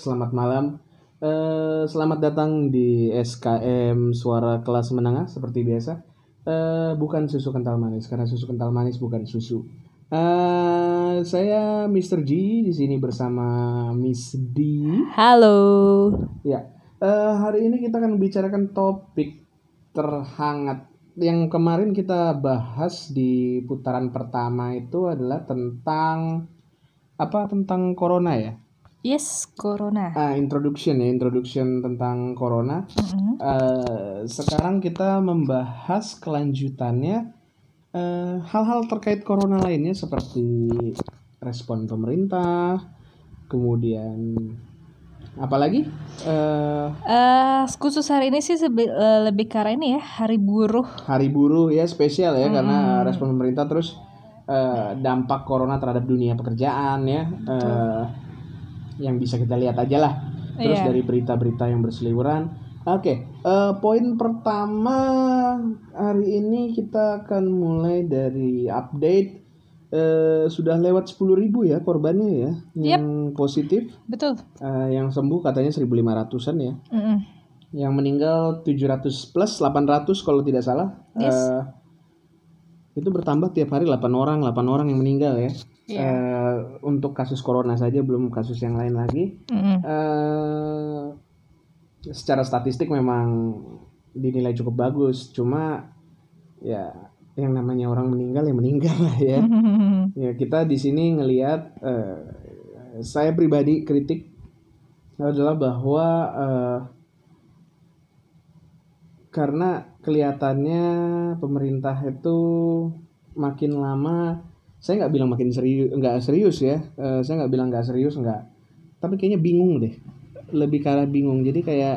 Selamat malam. Eh, selamat datang di SKM Suara Kelas Menengah seperti biasa. Eh, bukan susu kental manis karena susu kental manis bukan susu. Eh, saya Mr. G di sini bersama Miss D. Halo. Ya, eh, hari ini kita akan membicarakan topik terhangat yang kemarin kita bahas di putaran pertama itu adalah tentang apa tentang corona ya. Yes, corona. Ah, introduction ya, introduction tentang corona. Mm-mm. Eh, sekarang kita membahas kelanjutannya eh, hal-hal terkait corona lainnya seperti respon pemerintah, kemudian apalagi eh Eh, khusus hari ini sih sebe- eh, lebih arah ini ya, Hari Buruh. hari buruh ya spesial ya karena respon pemerintah terus eh, dampak corona terhadap dunia pekerjaan ya eh, yang bisa kita lihat aja lah terus Iya. dari berita-berita yang berseliweran oke eh, poin pertama hari ini kita akan mulai dari update eh, sudah lewat 10.000 ya korbannya ya yang positif Betul. Eh, yang sembuh katanya 1.500an ya Mm-mm. yang meninggal 700 plus 800 kalau tidak salah. Yes. Eh, itu bertambah tiap hari 8 orang, 8 orang yang meninggal ya. Iya. Eh, untuk kasus corona saja belum kasus yang lain lagi. Mm-mm. Eh, secara statistik memang dinilai cukup bagus, cuma ya yang namanya orang meninggal ya meninggal lah ya. Ya kita di sini ngelihat eh, saya pribadi kritik adalah bahwa eh, karena kelihatannya pemerintah itu makin lama saya nggak bilang makin serius nggak serius ya Eh, saya nggak bilang nggak serius nggak tapi kayaknya bingung deh lebih arah bingung jadi kayak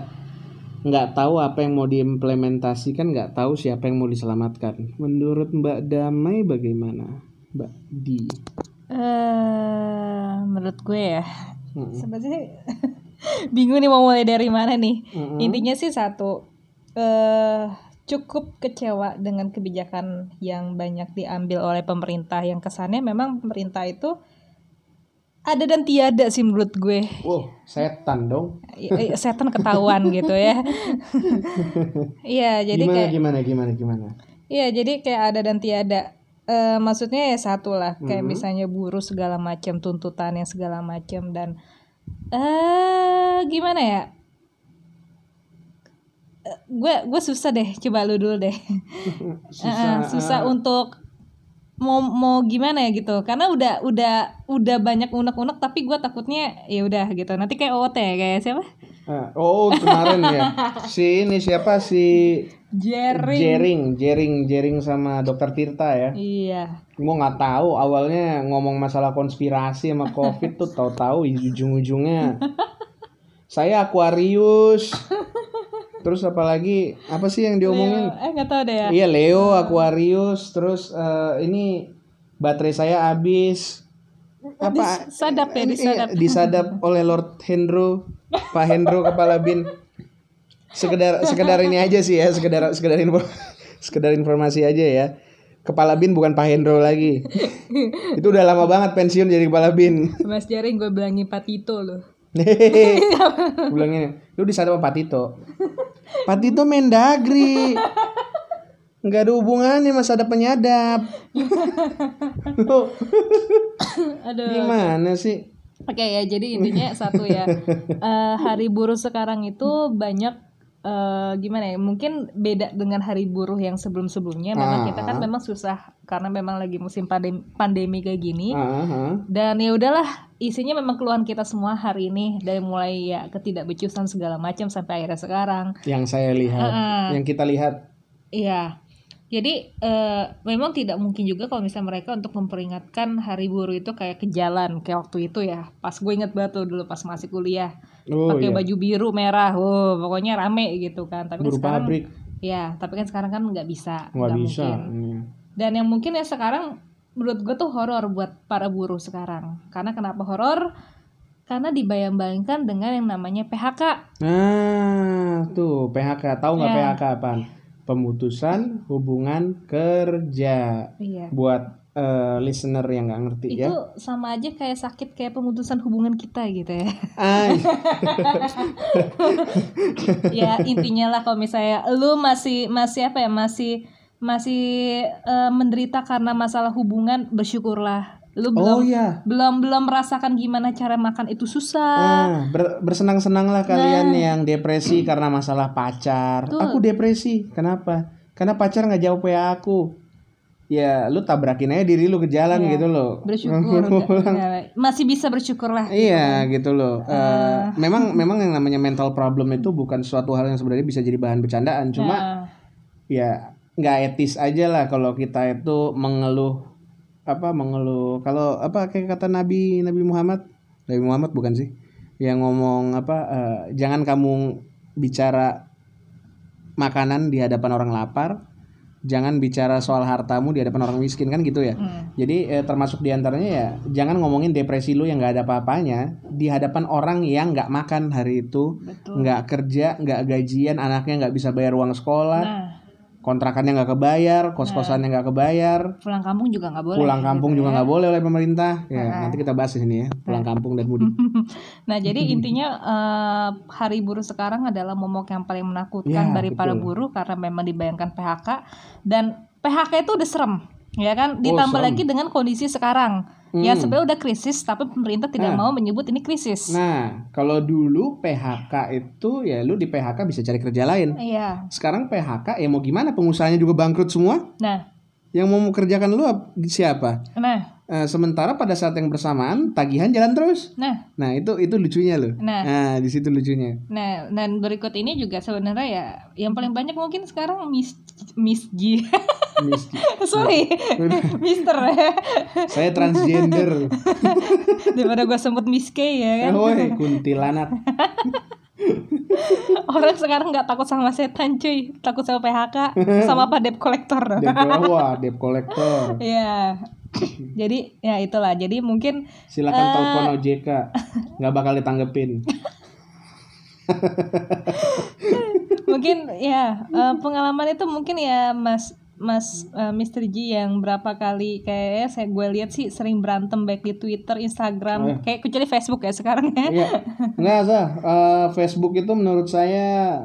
nggak tahu apa yang mau diimplementasikan nggak tahu siapa yang mau diselamatkan menurut Mbak Damai bagaimana Mbak Di Eh, menurut gue ya, Mm-mm. sebenarnya bingung nih mau mulai dari mana nih. Mm-mm. Intinya sih satu, eh cukup kecewa dengan kebijakan yang banyak diambil oleh pemerintah yang kesannya memang pemerintah itu ada dan tiada sih menurut gue. Wow, setan dong. I- i- setan ketahuan gitu ya. Iya, jadi gimana, kayak gimana, gimana, gimana? iya, jadi kayak ada dan tiada. Eh maksudnya ya satu lah, kayak Mhm. misalnya buruh segala macam, tuntutannya segala macam dan eh gimana ya? Gue gue susah deh, coba lu dulu deh. Susah. Eh, susah untuk mau mau gimana ya gitu karena udah udah udah banyak unek-unek tapi gue takutnya ya udah gitu nanti kayak OT ya kayak siapa Ah, oh, kemarin ya. Si ini siapa si Jerry Jering, Jering, Jering sama Dokter Tirta ya. iya Gue nggak tahu awalnya ngomong masalah konspirasi sama COVID tuh tahu-tahu ujung-ujungnya saya Aquarius. Terus apalagi apa sih yang diomongin? eh nggak tahu deh ya Iya Leo, Aquarius, terus eh, ini baterai saya habis. Apa? sadap ya Iya, disadap disadap oleh Lord Hendro, Pak Hendro kepala bin. Sekedar sekedar ini aja sih ya, sekedar sekedar info, sekedar informasi aja ya. Kepala bin bukan Pak Hendro lagi. Itu udah lama banget pensiun jadi kepala bin. Mas Jaring gue bilangin Patito loh Hehehe. Bilangnya, lu disadap sama Pak Pak Tito Mendagri. Nggak ada hubungannya mas ada penyadap. Aduh Gimana sih? Oke ya, jadi intinya satu ya. Eh, hari buruh sekarang itu banyak eh, gimana ya? Mungkin beda dengan hari buruh yang sebelum-sebelumnya. Memang kita kan Ah. memang susah karena memang lagi musim pandemi, pandemi kayak gini. Ah, ah. Dan ya udahlah, isinya memang keluhan kita semua hari ini dari mulai ya ketidakbecusan segala macam sampai akhirnya sekarang. Yang saya lihat, Ah. yang kita lihat. Iya. Jadi eh, memang tidak mungkin juga kalau misalnya mereka untuk memperingatkan hari buruh itu kayak ke jalan kayak waktu itu ya. Pas gue inget banget tuh dulu pas masih kuliah Oh pakai iya. baju biru merah, wow pokoknya rame gitu kan. Tapi kan Buruh sekarang, pabrik ya tapi kan sekarang kan nggak bisa, nggak bisa. mungkin. Hmm. Dan yang mungkin ya sekarang menurut gue tuh horor buat para buruh sekarang. Karena kenapa horor? Karena dibayang-bayangkan dengan yang namanya PHK. Nah, tuh PHK. Tahu nggak Ya. PHK apaan? Pemutusan hubungan kerja. Iya. Buat eh, listener yang nggak ngerti itu ya. sama aja kayak sakit kayak pemutusan hubungan kita gitu ya ya intinya lah kalau misalnya lu masih masih apa ya masih masih eh, menderita karena masalah hubungan bersyukurlah lu oh belum ya. belum belum merasakan gimana cara makan itu susah Nah, ber- bersenang-senanglah kalian yang depresi karena masalah pacar. Betul. Aku depresi. Kenapa? Karena pacar nggak jawab WA aku. Ya, lu tabrakin aja diri lu ke jalan Iya. gitu loh. bersyukur Ya, masih bisa bersyukur lah Iya gitu loh. Ah. Eh, memang memang yang namanya mental problem itu bukan suatu hal yang sebenarnya bisa jadi bahan bercandaan. Cuma Nah, ya nggak etis aja lah kalau kita itu mengeluh apa mengeluh. Kalau apa kayak kata Nabi Nabi Muhammad Nabi Muhammad bukan sih yang ngomong apa eh, jangan kamu bicara makanan di hadapan orang lapar jangan bicara soal hartamu di hadapan orang miskin kan gitu ya. Hmm. jadi eh, termasuk di antaranya ya jangan ngomongin depresi lu yang nggak ada apa-apanya di hadapan orang yang nggak makan hari itu nggak kerja nggak gajian anaknya nggak bisa bayar uang sekolah. Nah kontrakannya nggak kebayar kos-kosannya nggak kebayar pulang kampung juga nggak boleh pulang kampung gitu juga ya. nggak boleh oleh pemerintah ya Nah. nanti kita bahas di sini ya pulang kampung dan mudik Nah, jadi intinya eh, hari buruh sekarang adalah momok yang paling menakutkan Ya, dari para betul. buruh karena memang dibayangkan PHK dan PHK itu udah serem, ya kan? Ditambah serem. lagi dengan kondisi sekarang. Ya Hmm. sebenarnya udah krisis, tapi pemerintah tidak Nah. mau menyebut ini krisis. nah kalau dulu PHK itu ya lu di PHK bisa cari kerja lain Iya. sekarang PHK ya mau gimana pengusahanya juga bangkrut semua Nah, yang mau kerjakan lu ap- siapa nah, Eh, sementara pada saat yang bersamaan tagihan jalan terus nah, nah itu itu lucunya loh Nah. nah di situ lucunya nah, dan berikut ini juga sebenarnya ya yang paling banyak mungkin sekarang Miss Miss G. Sorry, Mister ya. saya transgender Daripada gue sebut Miss K ya kan. Woi, kuntilanak Orang sekarang nggak takut sama setan cuy, takut sama PHK, sama apa debt collector. debt wah debt collector Iya. Jadi ya itulah. Jadi mungkin silakan Eh. telepon OJK nggak bakal ditanggepin mungkin ya eh, pengalaman itu mungkin ya Mas Mas eh, Mr. G yang berapa kali kayak saya gue lihat sih sering berantem baik di Twitter, Instagram, kayak kecuali Facebook ya sekarang ya. iya sah Eh, Facebook itu menurut saya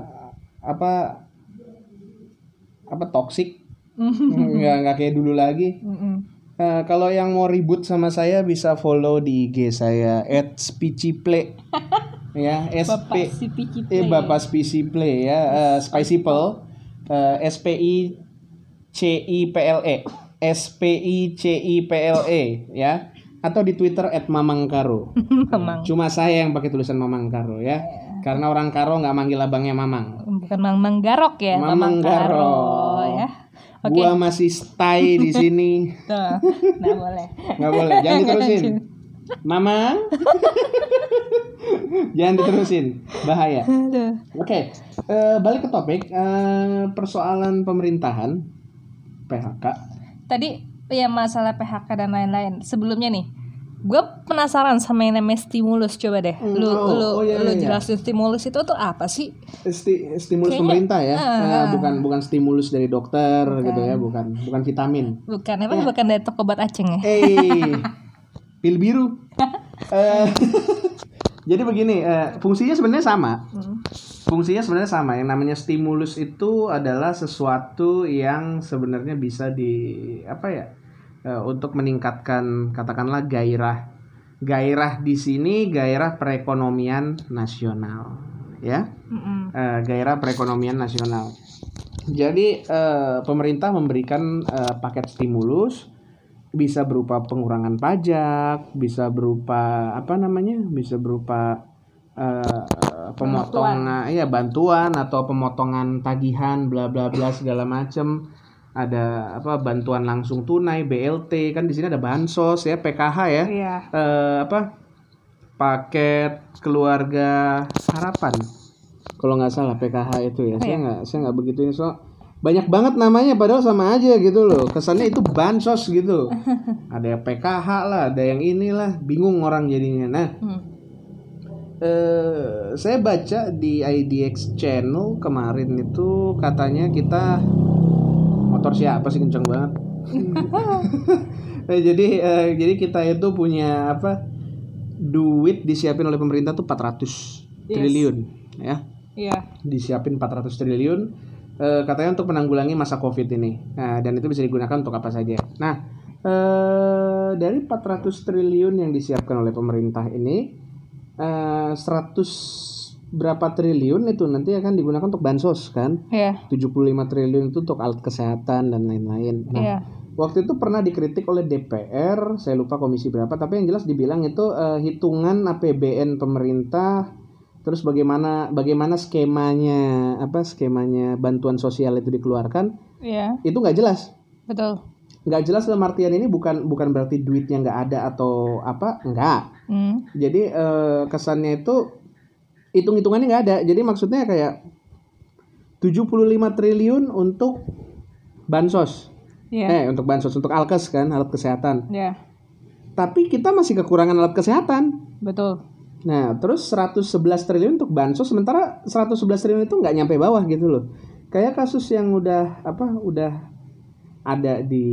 apa apa toksik nggak nggak kayak dulu lagi. Eh, kalau yang mau ribut sama saya bisa follow di IG saya @spiciple ya SP Bapak si Pici eh Play. Bapak Spicy Play ya eh, Spicy Pel eh, S P I C I P L E S P I C I P L E ya atau di Twitter @mamangkaro Mamang. cuma saya yang pakai tulisan Mamang Karo ya karena orang Karo nggak manggil abangnya Mamang Bukan Mamang Garok ya, Mamang Karo Garok. ya. Oke. gua masih stay di sini Tuh, nggak boleh. nggak boleh jangan diterusin Mamang jangan diterusin bahaya. Oke, eh, balik ke topik eh, persoalan pemerintahan PHK. Tadi ya masalah PHK dan lain-lain. Sebelumnya nih, gue penasaran sama yang namanya stimulus. Coba deh, lu Oh, lu oh, iya, lu iya, iya. jelasin stimulus itu tuh apa sih? Sti- stimulus Kayaknya- pemerintah ya, Eh, ah. bukan bukan stimulus dari dokter gitu ya, bukan bukan vitamin. Bukan, emang bukan dari toko obat aceng ya? Eh, pil biru. Eh, jadi begini, eh, fungsinya sebenarnya sama. Hmm. Fungsinya sebenarnya sama. Yang namanya stimulus itu adalah sesuatu yang sebenarnya bisa di apa ya? eh, untuk meningkatkan katakanlah gairah. Gairah di sini gairah perekonomian nasional, ya. Eh, gairah perekonomian nasional. Jadi eh, pemerintah memberikan eh, paket stimulus bisa berupa pengurangan pajak, bisa berupa apa namanya? Bisa berupa eh, pemotongan ya bantuan atau pemotongan tagihan bla bla bla segala macam. Ada apa bantuan langsung tunai BLT kan di sini ada bansos ya PKH ya Iya. eh, apa paket keluarga harapan kalau nggak salah PKH itu ya saya nggak saya nggak begitu ini so banyak banget namanya padahal sama aja gitu loh. Kesannya itu bansos gitu. Ada yang PKH lah ada yang inilah. Bingung orang jadinya. Nah Hmm. eh saya baca di IDX channel kemarin itu katanya kita motor siapa sih kenceng banget. Eh, jadi eh, jadi kita itu punya apa duit disiapin oleh pemerintah tuh 400 Yes. triliun ya. Iya. disiapin 400 triliun eh, katanya untuk menanggulangi masa covid ini nah, dan itu bisa digunakan untuk apa saja nah eh, dari 400 triliun yang disiapkan oleh pemerintah ini eh, 100 berapa triliun itu nanti akan digunakan untuk bansos kan Iya. 75 triliun itu untuk alat kesehatan dan lain-lain nah Iya. Waktu itu pernah dikritik oleh DPR, saya lupa komisi berapa, tapi yang jelas dibilang itu eh, hitungan APBN pemerintah, terus bagaimana bagaimana skemanya apa skemanya bantuan sosial itu dikeluarkan, Iya. itu nggak jelas, Betul. nggak jelas dalam artian ini bukan bukan berarti duitnya nggak ada atau apa, nggak. Hmm. Jadi eh, kesannya itu hitung-hitungannya nggak ada, jadi maksudnya kayak 75 triliun untuk bansos, Iya. eh untuk bansos untuk alkes kan alat kesehatan. Iya. tapi kita masih kekurangan alat kesehatan. Betul. Nah, terus 111 triliun untuk bansos sementara 111 triliun itu nggak nyampe bawah gitu loh. Kayak kasus yang udah apa udah ada di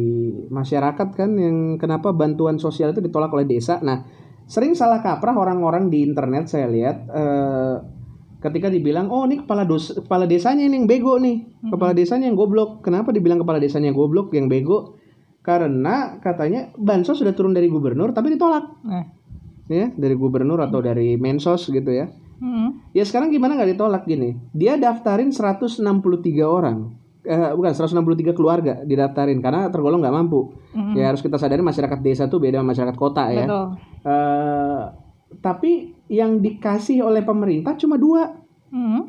masyarakat kan yang kenapa bantuan sosial itu ditolak oleh desa. Nah, sering salah kaprah orang-orang di internet saya lihat eh, ketika dibilang oh ini kepala dos kepala desanya ini yang bego nih kepala desanya yang goblok kenapa dibilang kepala desanya yang goblok yang bego karena katanya bansos sudah turun dari gubernur tapi ditolak Nah. Ya dari gubernur atau dari mensos gitu ya Hmm. ya sekarang gimana nggak ditolak gini dia daftarin 163 orang eh, bukan 163 keluarga didaftarin karena tergolong nggak mampu Mm-mm. ya harus kita sadari masyarakat desa tuh beda sama masyarakat kota ya Betul. Eh, tapi yang dikasih oleh pemerintah cuma dua Hmm.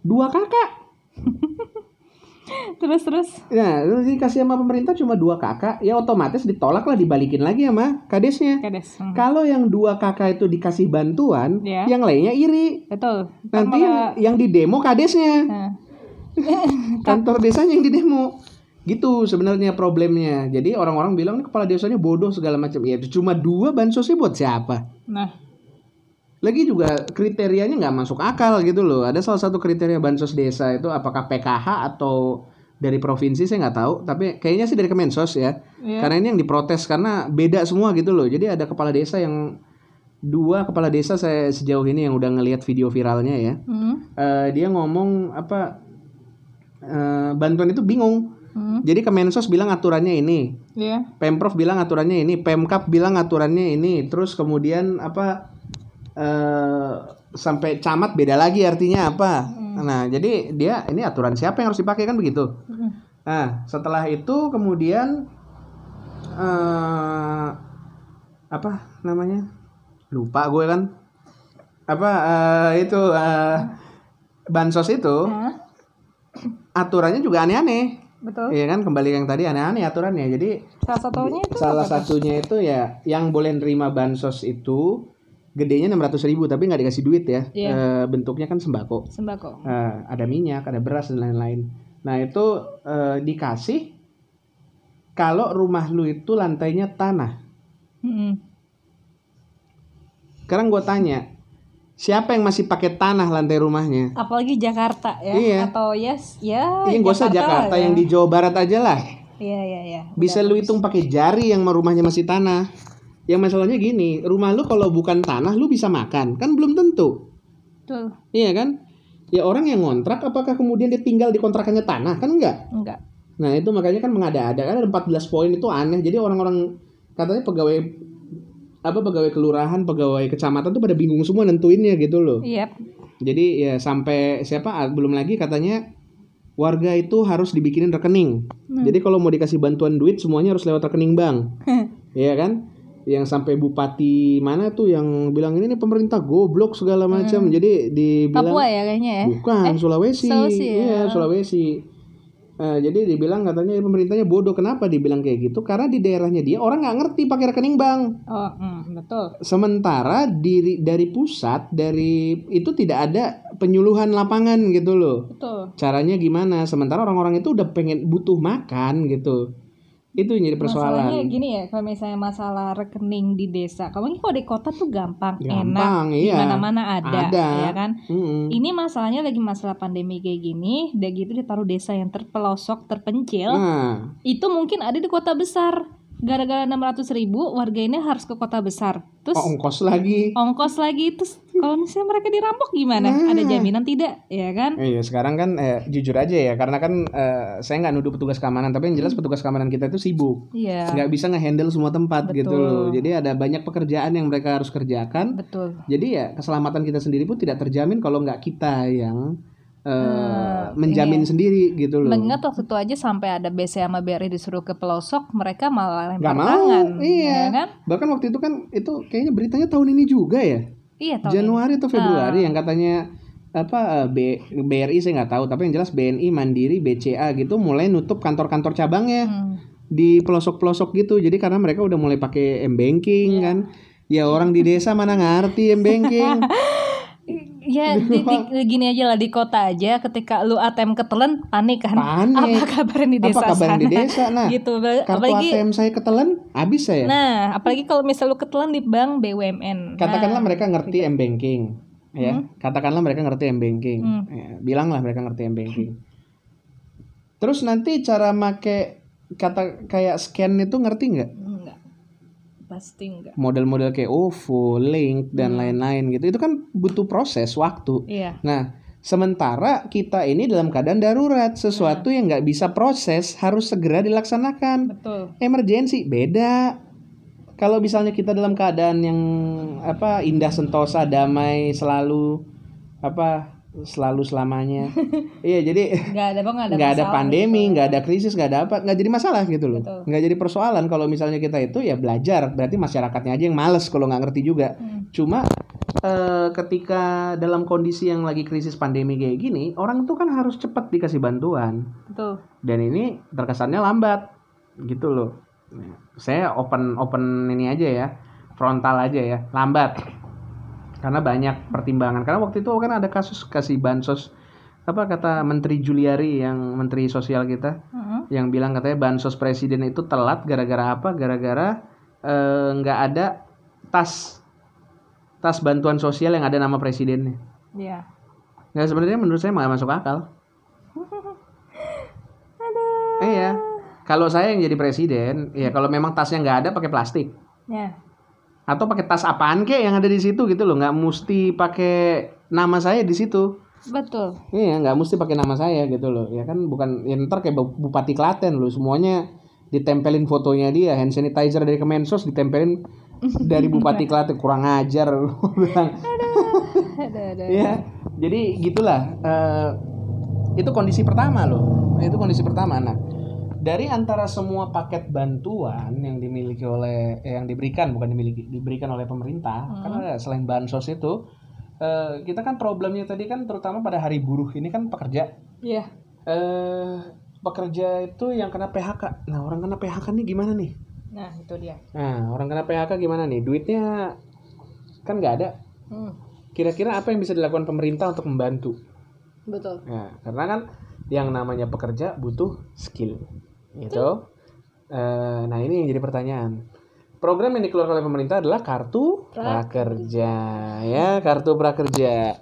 dua kakak Terus terus. Nah, terus dikasih sama pemerintah cuma dua kakak, ya otomatis ditolak lah dibalikin lagi sama kadesnya. Kades. Hmm. Kalau yang dua kakak itu dikasih bantuan, Ya. yang lainnya iri. Betul. Nanti yang, yang di demo kadesnya, Nah. kantor desanya yang di demo. Gitu sebenarnya problemnya. Jadi orang-orang bilang kepala desanya bodoh segala macam. Ya cuma dua bansosnya buat siapa? Nah. Lagi juga kriterianya nggak masuk akal gitu loh. Ada salah satu kriteria bansos desa itu apakah PKH atau dari provinsi saya nggak tahu. Tapi kayaknya sih dari Kemensos ya. Iya. Karena ini yang diprotes karena beda semua gitu loh. Jadi ada kepala desa yang dua kepala desa saya sejauh ini yang udah ngelihat video viralnya ya. Hmm. Eh, dia ngomong apa eh, bantuan itu bingung. Hmm. Jadi Kemensos bilang aturannya ini, Iya. Pemprov bilang aturannya ini, Pemkap bilang aturannya ini, terus kemudian apa eh sampai camat beda lagi artinya apa. Nah, jadi dia ini aturan siapa yang harus dipakai kan begitu. Hmm. Nah, setelah itu kemudian eh apa namanya? Lupa gue kan. Apa eh, itu eh, bansos itu Nah. aturannya juga aneh-aneh. Betul. Iya kan kembali yang tadi aneh-aneh aturannya. Jadi Salah satunya itu salah apa satunya itu ya yang boleh nerima bansos itu gedenya 600.000 ribu tapi nggak dikasih duit ya. Iya. Eh, bentuknya kan sembako. sembako. Eh, ada minyak, ada beras dan lain-lain. Nah itu eh, dikasih kalau rumah lu itu lantainya tanah. Hmm. Sekarang gue tanya, siapa yang masih pakai tanah lantai rumahnya? Apalagi Jakarta ya Iya. atau yes ya Ini gak usah Jakarta ya. yang di Jawa Barat aja lah. Iya iya iya. Bisa lu hitung pakai jari yang rumahnya masih tanah. Yang masalahnya gini, rumah lu kalau bukan tanah lu bisa makan, kan belum tentu. Betul. Iya kan? Ya orang yang ngontrak apakah kemudian dia tinggal di kontrakannya tanah? Kan enggak. Enggak. Nah, itu makanya kan mengada-ada kan ada 14 poin itu aneh. Jadi orang-orang katanya pegawai apa pegawai kelurahan, pegawai kecamatan tuh pada bingung semua nentuinnya gitu loh. Iya. Jadi ya sampai siapa ah, belum lagi katanya warga itu harus dibikinin rekening. Jadi kalau mau dikasih bantuan duit semuanya harus lewat rekening bank. Iya kan? Yang sampai bupati mana tuh yang bilang ini nih pemerintah goblok segala macam. Jadi dibilang Papua ya kayaknya ya. bukan Sulawesi. Sulawesi ya. Iya, Sulawesi. Eh, jadi dibilang katanya pemerintahnya bodoh. Kenapa dibilang kayak gitu? Karena di daerahnya dia orang nggak ngerti pakai rekening bank. Oh, hmm, betul. Sementara diri dari pusat dari itu tidak ada penyuluhan lapangan gitu loh. Betul. Caranya gimana? Sementara orang-orang itu udah pengen butuh makan gitu. Itu yang jadi persoalan. Masalahnya gini ya, kalau misalnya masalah rekening di desa, kamu kalau di kota tuh gampang, Gampang, enak, iya. di mana-mana ada, Ada. ya kan? Mm-mm. Ini masalahnya lagi masalah pandemi kayak gini, udah gitu ditaruh desa yang terpelosok, terpencil, Nah, itu mungkin ada di kota besar. Gara-gara 600 ribu warga ini harus ke kota besar. Terus oh, ongkos lagi. ongkos lagi, terus kalau misalnya mereka dirampok gimana? Nah. Ada jaminan tidak, ya kan? Iya sekarang kan eh, jujur aja ya karena kan eh, saya nggak nuduh petugas keamanan tapi yang jelas petugas keamanan kita itu sibuk Iya, nggak bisa ngehandle semua tempat gitu Betul. loh jadi ada banyak pekerjaan yang mereka harus kerjakan betul. jadi ya keselamatan kita sendiri pun tidak terjamin kalau nggak kita yang eh, Eh, menjamin sendiri gitu loh Mengingat waktu itu aja sampai ada BC sama BRI disuruh ke pelosok, mereka malah lempar nggak mau tangan, iya ya kan? bahkan waktu itu kan itu kayaknya beritanya tahun ini juga ya Iya, tahun Januari atau Ah. Februari yang katanya apa eh, B, BRI saya nggak tahu tapi yang jelas BNI Mandiri BCA gitu mulai nutup kantor-kantor cabangnya Hmm. di pelosok-pelosok gitu jadi karena mereka udah mulai pakai m banking Iya. kan ya orang di desa mana ngerti m banking Ya, di, di- gini aja lah di kota aja ketika lu ATM ketelen panik kan. Panik. Apa kabar di desa apa kabar sana? di desa nah gitu. kartu Apalagi ATM saya ketelen habis saya nah, apalagi kalau misal lu ketelen di bank BUMN. katakanlah Nah, mereka ngerti m banking ya katakanlah mereka ngerti m banking Hmm. ya, bilanglah mereka ngerti m banking terus nanti cara make kata kayak scan itu ngerti nggak. Pasti enggak. model-model kayak OVO, Link dan lain-lain gitu itu kan butuh proses waktu Iya. Nah, sementara kita ini dalam keadaan darurat, sesuatu yang nggak bisa proses harus segera dilaksanakan. Betul. Emergensi beda. Kalau misalnya kita dalam keadaan yang apa indah sentosa, damai, selalu apa selalu selamanya. iya, jadi Enggak ada bang, ada nggak ada pandemi, gitu. nggak ada krisis, nggak ada apa, nggak jadi masalah gitu loh. Betul. Nggak jadi persoalan kalau misalnya kita itu ya belajar, berarti masyarakatnya aja yang males kalau nggak ngerti juga. Hmm. Cuma eh, ketika dalam kondisi yang lagi krisis pandemi kayak gini, orang tuh kan harus cepat dikasih bantuan. Betul. Dan ini terkesannya lambat, gitu loh. Saya open open ini aja ya, frontal aja ya, lambat. Karena banyak pertimbangan. Karena waktu itu kan ada kasus kasih bansos apa kata Menteri Juliari yang Menteri Sosial kita Heeh. yang bilang katanya bansos presiden itu telat gara-gara apa? Gara-gara eh, nggak ada tas tas bantuan sosial yang ada nama presidennya. Iya. Nggak sebenarnya menurut saya nggak masuk akal. Iya. Kalau saya yang jadi presiden, ya kalau memang tasnya nggak ada pakai plastik Ya. Atau pakai tas apaan kek yang ada di situ gitu loh, nggak mesti pakai nama saya di situ. Betul. Iya, nggak mesti pakai nama saya gitu loh. Ya kan bukan ya ntar kayak Bu- Bupati Klaten loh, semuanya ditempelin fotonya dia, hand sanitizer dari Kemensos ditempelin dari Bupati Klaten kurang ajar lu bilang. Iya. Jadi gitulah. eh, itu kondisi pertama loh. Itu kondisi pertama. Nah, dari antara semua paket bantuan yang dimiliki oleh eh, yang diberikan bukan dimiliki diberikan oleh pemerintah karena selain bansos itu eh, kita kan problemnya tadi kan terutama pada hari buruh ini kan pekerja Iya. eh pekerja itu yang kena PHK. Nah, orang kena PHK nih gimana nih? Nah, itu dia. Nah, orang kena PHK gimana nih? Duitnya kan nggak ada. Hmm. Kira-kira apa yang bisa dilakukan pemerintah untuk membantu? Betul. Ya, karena kan yang namanya pekerja butuh skill. Gitu. Eh, nah, ini yang jadi pertanyaan. Program yang dikeluarkan oleh pemerintah adalah kartu prakerja, ya, kartu prakerja.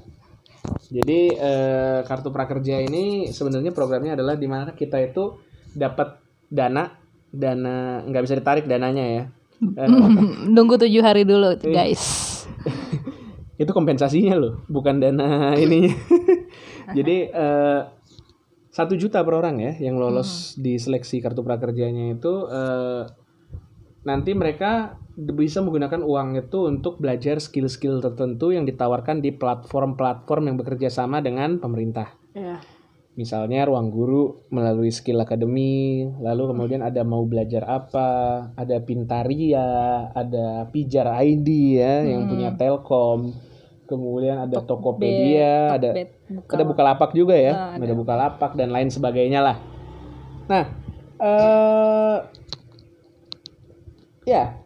Jadi eh, kartu prakerja ini sebenarnya programnya adalah di mana kita itu dapat dana, dana nggak bisa ditarik dananya ya. Eh, Nunggu tujuh hari dulu, guys. itu kompensasinya loh, bukan dana ininya. Jadi eh, satu juta per orang ya yang lolos di seleksi kartu prakerjanya itu eh, nanti mereka bisa menggunakan uang itu untuk belajar skill-skill tertentu yang ditawarkan di platform-platform yang bekerja sama dengan pemerintah. Ya. Misalnya ruang guru melalui skill academy, lalu kemudian ada mau belajar apa, ada Pintaria, ada Pijar ID ya yang punya Telkom, kemudian ada Tokopedia, ada Bet, buka. ada Bukalapak juga ya, Ah, ada Bukalapak dan lain sebagainya lah. Nah, eh ya,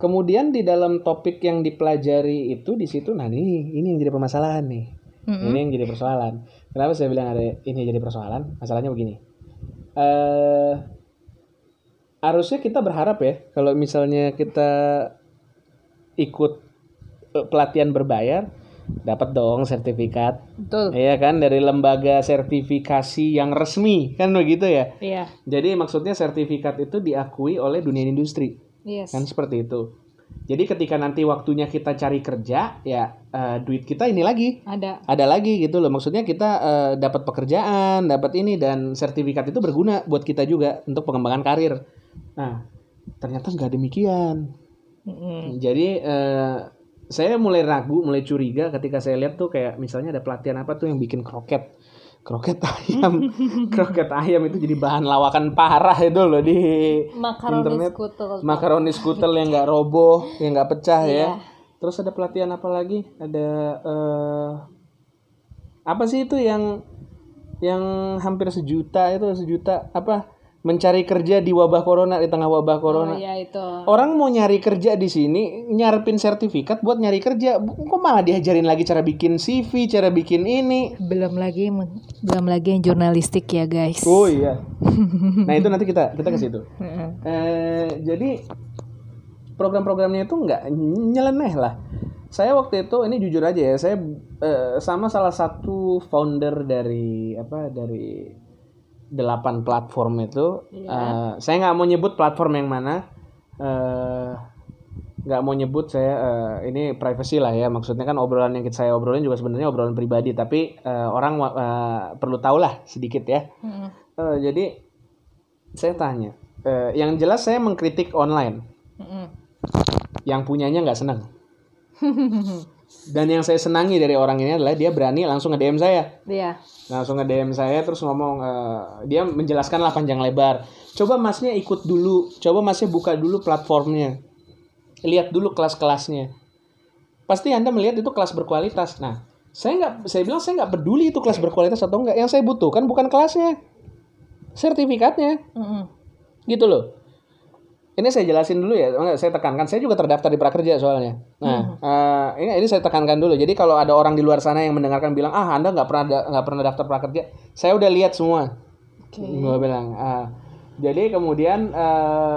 kemudian di dalam topik yang dipelajari itu di situ, nah ini ini yang jadi permasalahan nih. Mm-mm. Ini yang jadi persoalan. Kenapa saya bilang ada ini jadi persoalan? Masalahnya begini. Eh harusnya kita berharap ya kalau misalnya kita ikut eh, pelatihan berbayar dapat dong sertifikat Betul. Iya kan dari lembaga sertifikasi yang resmi kan begitu ya Iya. jadi maksudnya sertifikat itu diakui oleh dunia industri Yes. kan seperti itu jadi ketika nanti waktunya kita cari kerja ya eh, duit kita ini lagi Ada. ada lagi gitu loh maksudnya kita eh, dapat pekerjaan dapat ini dan sertifikat itu berguna buat kita juga untuk pengembangan karir nah ternyata nggak demikian Mm-mm. jadi eh, saya mulai ragu mulai curiga ketika saya lihat tuh kayak misalnya ada pelatihan apa tuh yang bikin kroket. Kroket ayam. Kroket ayam itu jadi bahan lawakan parah itu loh di Makaroni internet. skutel. makaroni skutel yang nggak roboh yang nggak pecah ya. Iya. terus ada pelatihan apa lagi? Ada eh, apa sih itu yang yang hampir sejuta itu sejuta apa mencari kerja di wabah corona di tengah wabah Oh corona iya itu. orang mau nyari kerja di sini nyarepin sertifikat buat nyari kerja kok malah diajarin lagi cara bikin CV cara bikin ini Belum lagi belum lagi yang jurnalistik ya guys. oh iya nah itu nanti kita kita ke situ. Eh, jadi program-programnya itu nggak nyeleneh lah. Saya waktu itu ini jujur aja ya, saya eh, sama salah satu founder dari apa dari delapan platform itu. eh, saya nggak mau nyebut platform yang mana. eh, nggak mau nyebut saya eh, ini privacy lah ya maksudnya kan obrolan yang saya obrolin juga sebenarnya obrolan pribadi tapi eh, orang eh, perlu tahu lah sedikit ya Mm-mm. Eh, jadi saya tanya, eh, yang jelas saya mengkritik online, Mm-mm. yang punyanya nggak senang. Dan yang saya senangi dari orang ini adalah dia berani langsung nge-DM saya, Iya. langsung nge-DM saya terus ngomong, eh, dia menjelaskan lah panjang lebar. Coba masnya ikut dulu, coba masnya buka dulu platformnya, lihat dulu kelas-kelasnya. Pasti anda melihat itu kelas berkualitas. Nah, saya nggak, saya bilang saya nggak peduli itu kelas berkualitas atau enggak. Yang saya butuhkan bukan kelasnya, sertifikatnya Mm-mm. gitu loh. Ini saya jelasin dulu ya, saya tekankan. Saya juga terdaftar di prakerja soalnya. Nah, eh, ini ini saya tekankan dulu. Jadi kalau ada orang di luar sana yang mendengarkan bilang, ah anda nggak pernah da- nggak pernah daftar prakerja, saya udah lihat semua. Oke. Gue bilang. ah. jadi kemudian eh,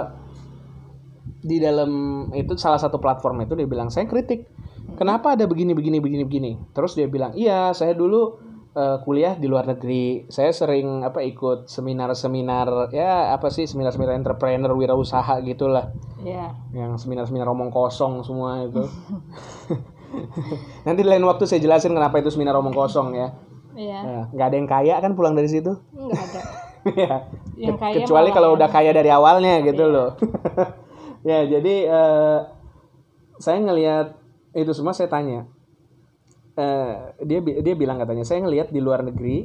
di dalam itu salah satu platform itu dia bilang saya kritik. Kenapa ada begini begini begini begini? Terus dia bilang, iya saya dulu eh, kuliah di luar negeri. Saya sering apa ikut seminar-seminar ya apa sih seminar-seminar entrepreneur wirausaha gitulah. Iya. Yang seminar-seminar omong kosong semua itu. Nanti lain waktu saya jelasin kenapa itu seminar omong kosong ya. Iya. Ya, nggak ada yang kaya kan pulang dari situ. Enggak ada. Ya. Yang kaya kecuali kalau udah kaya dari awalnya gitu Iya. loh ya jadi eh, saya ngelihat itu semua saya tanya Eh, dia dia bilang katanya saya ngelihat di luar negeri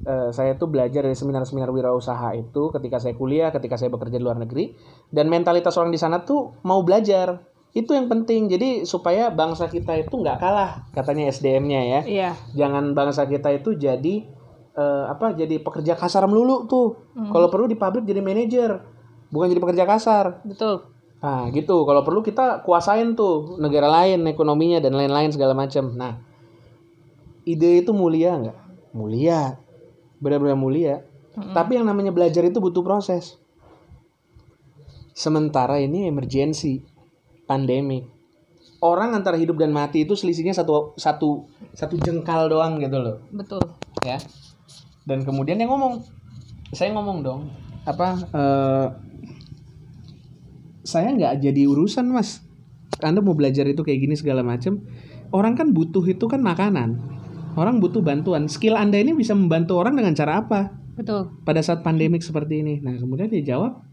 eh, saya tuh belajar dari seminar-seminar wirausaha itu ketika saya kuliah ketika saya bekerja di luar negeri dan mentalitas orang di sana tuh mau belajar. Itu yang penting. Jadi supaya bangsa kita itu nggak kalah katanya SDM-nya ya. Iya. jangan bangsa kita itu jadi eh, apa jadi pekerja kasar melulu tuh. Kalau perlu di pabrik jadi manajer bukan jadi pekerja kasar. Betul. nah gitu. Kalau perlu kita kuasain tuh negara lain ekonominya dan lain-lain segala macam. Nah ide itu mulia nggak? Mulia. Benar-benar mulia. Tapi yang namanya belajar itu butuh proses. Sementara ini emergency pandemik orang antara hidup dan mati itu selisihnya satu satu satu jengkal doang gitu loh. Betul. ya. Dan kemudian yang ngomong. Saya ngomong dong. Apa eh, saya nggak jadi urusan mas. Anda mau belajar itu kayak gini segala macam. Orang kan butuh itu kan makanan orang butuh bantuan. Skill anda ini bisa membantu orang dengan cara apa? Betul. pada saat pandemik seperti ini. Nah kemudian dia jawab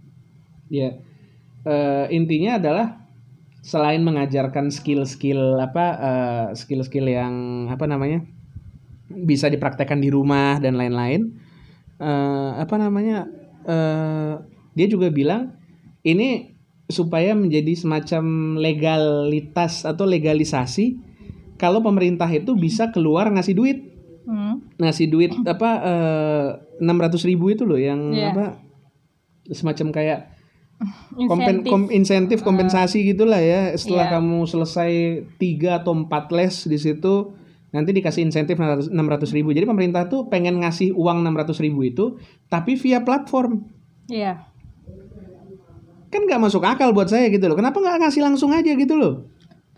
ya eh, intinya adalah selain mengajarkan skill-skill apa eh, skill-skill yang apa namanya bisa dipraktekkan di rumah dan lain-lain eh, apa namanya eh, dia juga bilang ini supaya menjadi semacam legalitas atau legalisasi kalau pemerintah itu bisa keluar ngasih duit Hmm. ngasih duit apa enam ratus ribu itu loh yang Iya. apa semacam kayak kompen, kom- insentif kompensasi gitulah ya setelah Iya. kamu selesai tiga atau empat les di situ nanti dikasih insentif enam ratus ribu jadi pemerintah tuh pengen ngasih uang enam ratus ribu itu tapi via platform Iya. kan nggak masuk akal buat saya gitu loh. Kenapa nggak ngasih langsung aja gitu loh?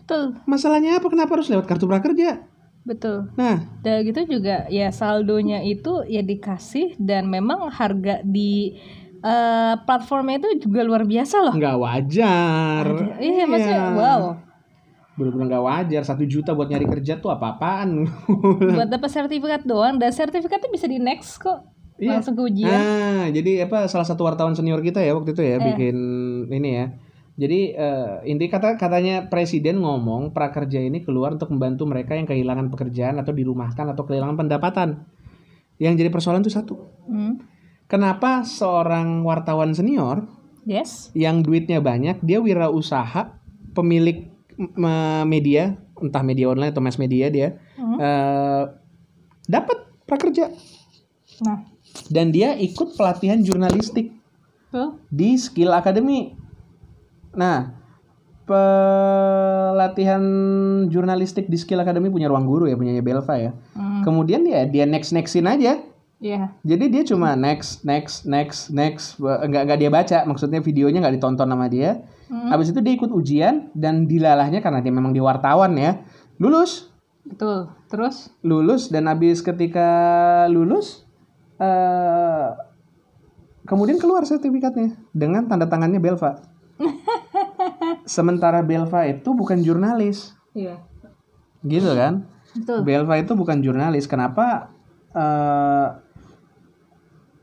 Betul, Masalahnya apa? Kenapa harus lewat kartu prakerja? betul. Nah, Dan gitu juga ya saldonya itu ya dikasih dan memang harga di eh, platformnya itu juga luar biasa loh. nggak wajar. Iya, maksudnya wow. Bener-bener nggak wajar. Satu juta buat nyari kerja tuh apa-apaan? Buat dapat sertifikat doang dan sertifikatnya bisa di next kok. Iya. Langsung ke ujian. Nah, jadi apa salah satu wartawan senior kita ya waktu itu Eh. ya bikin ini ya. Jadi eh, inti kata katanya presiden ngomong prakerja ini keluar untuk membantu mereka yang kehilangan pekerjaan atau dirumahkan atau kehilangan pendapatan. Yang jadi persoalan tuh satu. Hmm. Kenapa seorang wartawan senior Yes. yang duitnya banyak dia wirausaha pemilik media entah media online atau mass media dia Hmm. eh, dapat prakerja Nah, dan dia ikut pelatihan jurnalistik tuh. di Skill Academy. Nah, pelatihan jurnalistik di Skill Academy punya ruang guru ya, punyanya Belva ya. Hmm. Kemudian ya dia next nextin aja. Iya. Jadi dia cuma next, next, next, next, enggak enggak dia baca, maksudnya videonya nggak ditonton sama dia. Hmm. Habis itu dia ikut ujian dan dilalahnya karena dia memang di wartawan ya, lulus, Betul. Terus lulus dan habis ketika lulus, eh kemudian keluar sertifikatnya dengan tanda tangannya Belva. Sementara Belva itu bukan jurnalis, Iya. gitu kan? Betul. Belva itu bukan jurnalis. Kenapa? eh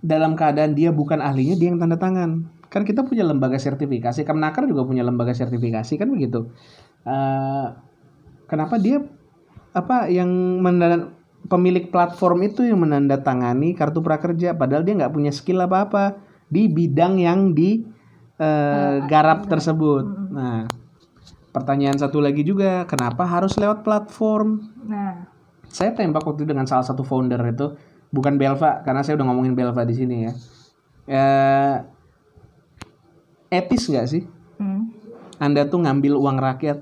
dalam keadaan dia bukan ahlinya, dia yang tanda tangan. Kan kita punya lembaga sertifikasi, Kemnaker juga punya lembaga sertifikasi kan begitu. Eh kenapa dia apa yang menanda- pemilik platform itu yang menandatangani kartu prakerja, padahal dia nggak punya skill apa apa di bidang yang di eh, garap tersebut. Nah, pertanyaan satu lagi juga, kenapa harus lewat platform? Nah, saya tembak waktu dengan salah satu founder itu bukan Belva karena saya udah ngomongin Belva di sini ya. Eh, etis nggak sih hmm. Anda tuh ngambil uang rakyat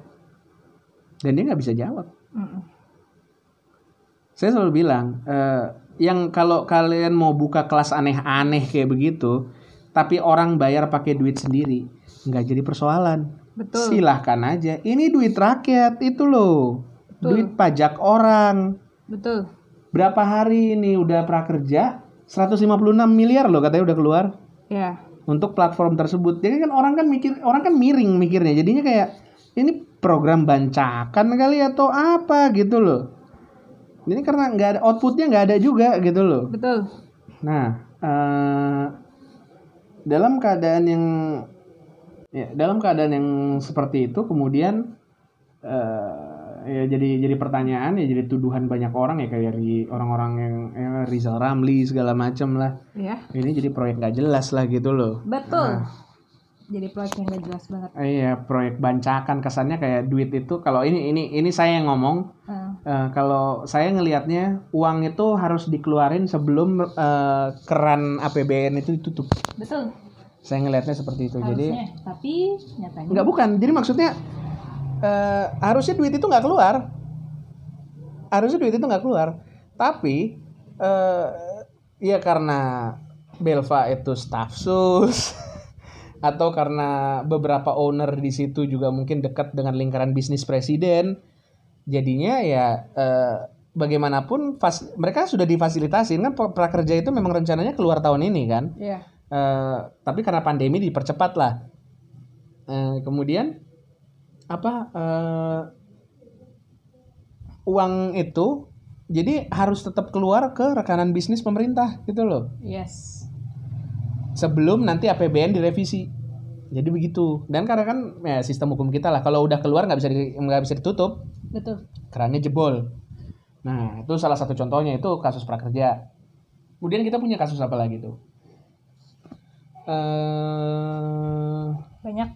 dan dia nggak bisa jawab. Mm-mm. Saya selalu bilang eh, yang kalau kalian mau buka kelas aneh-aneh kayak begitu, tapi orang bayar pakai duit sendiri, nggak jadi persoalan. Betul. Silahkan aja. Ini duit rakyat itu loh, duit pajak orang. Betul. Berapa hari ini udah prakerja? 156 miliar loh katanya udah keluar Ya. untuk platform tersebut. Jadi kan orang kan mikir, orang kan miring mikirnya. Jadinya kayak ini program bancakan kali atau apa gitu loh. Ini karena nggak ada outputnya nggak ada juga gitu loh. Betul. Nah, eh, dalam keadaan yang ya dalam keadaan yang seperti itu kemudian eh, ya jadi jadi pertanyaan ya jadi tuduhan banyak orang ya kayak dari orang-orang yang ya, Rizal Ramli segala macam lah. Ya. Ini jadi proyek nggak jelas lah gitu loh. Betul. Jadi proyek yang gak jelas banget. Iya proyek bancakan kesannya kayak duit itu kalau ini ini ini saya yang ngomong Ah, Eh, kalau saya ngelihatnya uang itu harus dikeluarin sebelum eh, keran APBN itu ditutup. betul. Saya ngelihatnya seperti itu. Jadi Harusnya. Tapi nyatanya. nggak bukan. Jadi maksudnya eh, harusnya duit itu nggak keluar. Harusnya duit itu nggak keluar. Tapi eh, ya karena Belva itu staff sus atau karena beberapa owner di situ juga mungkin dekat dengan lingkaran bisnis presiden. Jadinya ya eh, bagaimanapun fas- mereka sudah difasilitasi kan prakerja itu memang rencananya keluar tahun ini kan. Iya. Eh, tapi karena pandemi dipercepat lah. Eh, kemudian apa eh, uang itu jadi harus tetap keluar ke rekanan bisnis pemerintah gitu loh. Yes. Sebelum nanti APBN direvisi. Jadi begitu. Dan karena kan ya, sistem hukum kita lah kalau udah keluar nggak bisa nggak bisa ditutup, Betul. kerannya jebol. Nah, itu salah satu contohnya itu kasus prakerja. Kemudian kita punya kasus apa lagi tuh? Eh banyak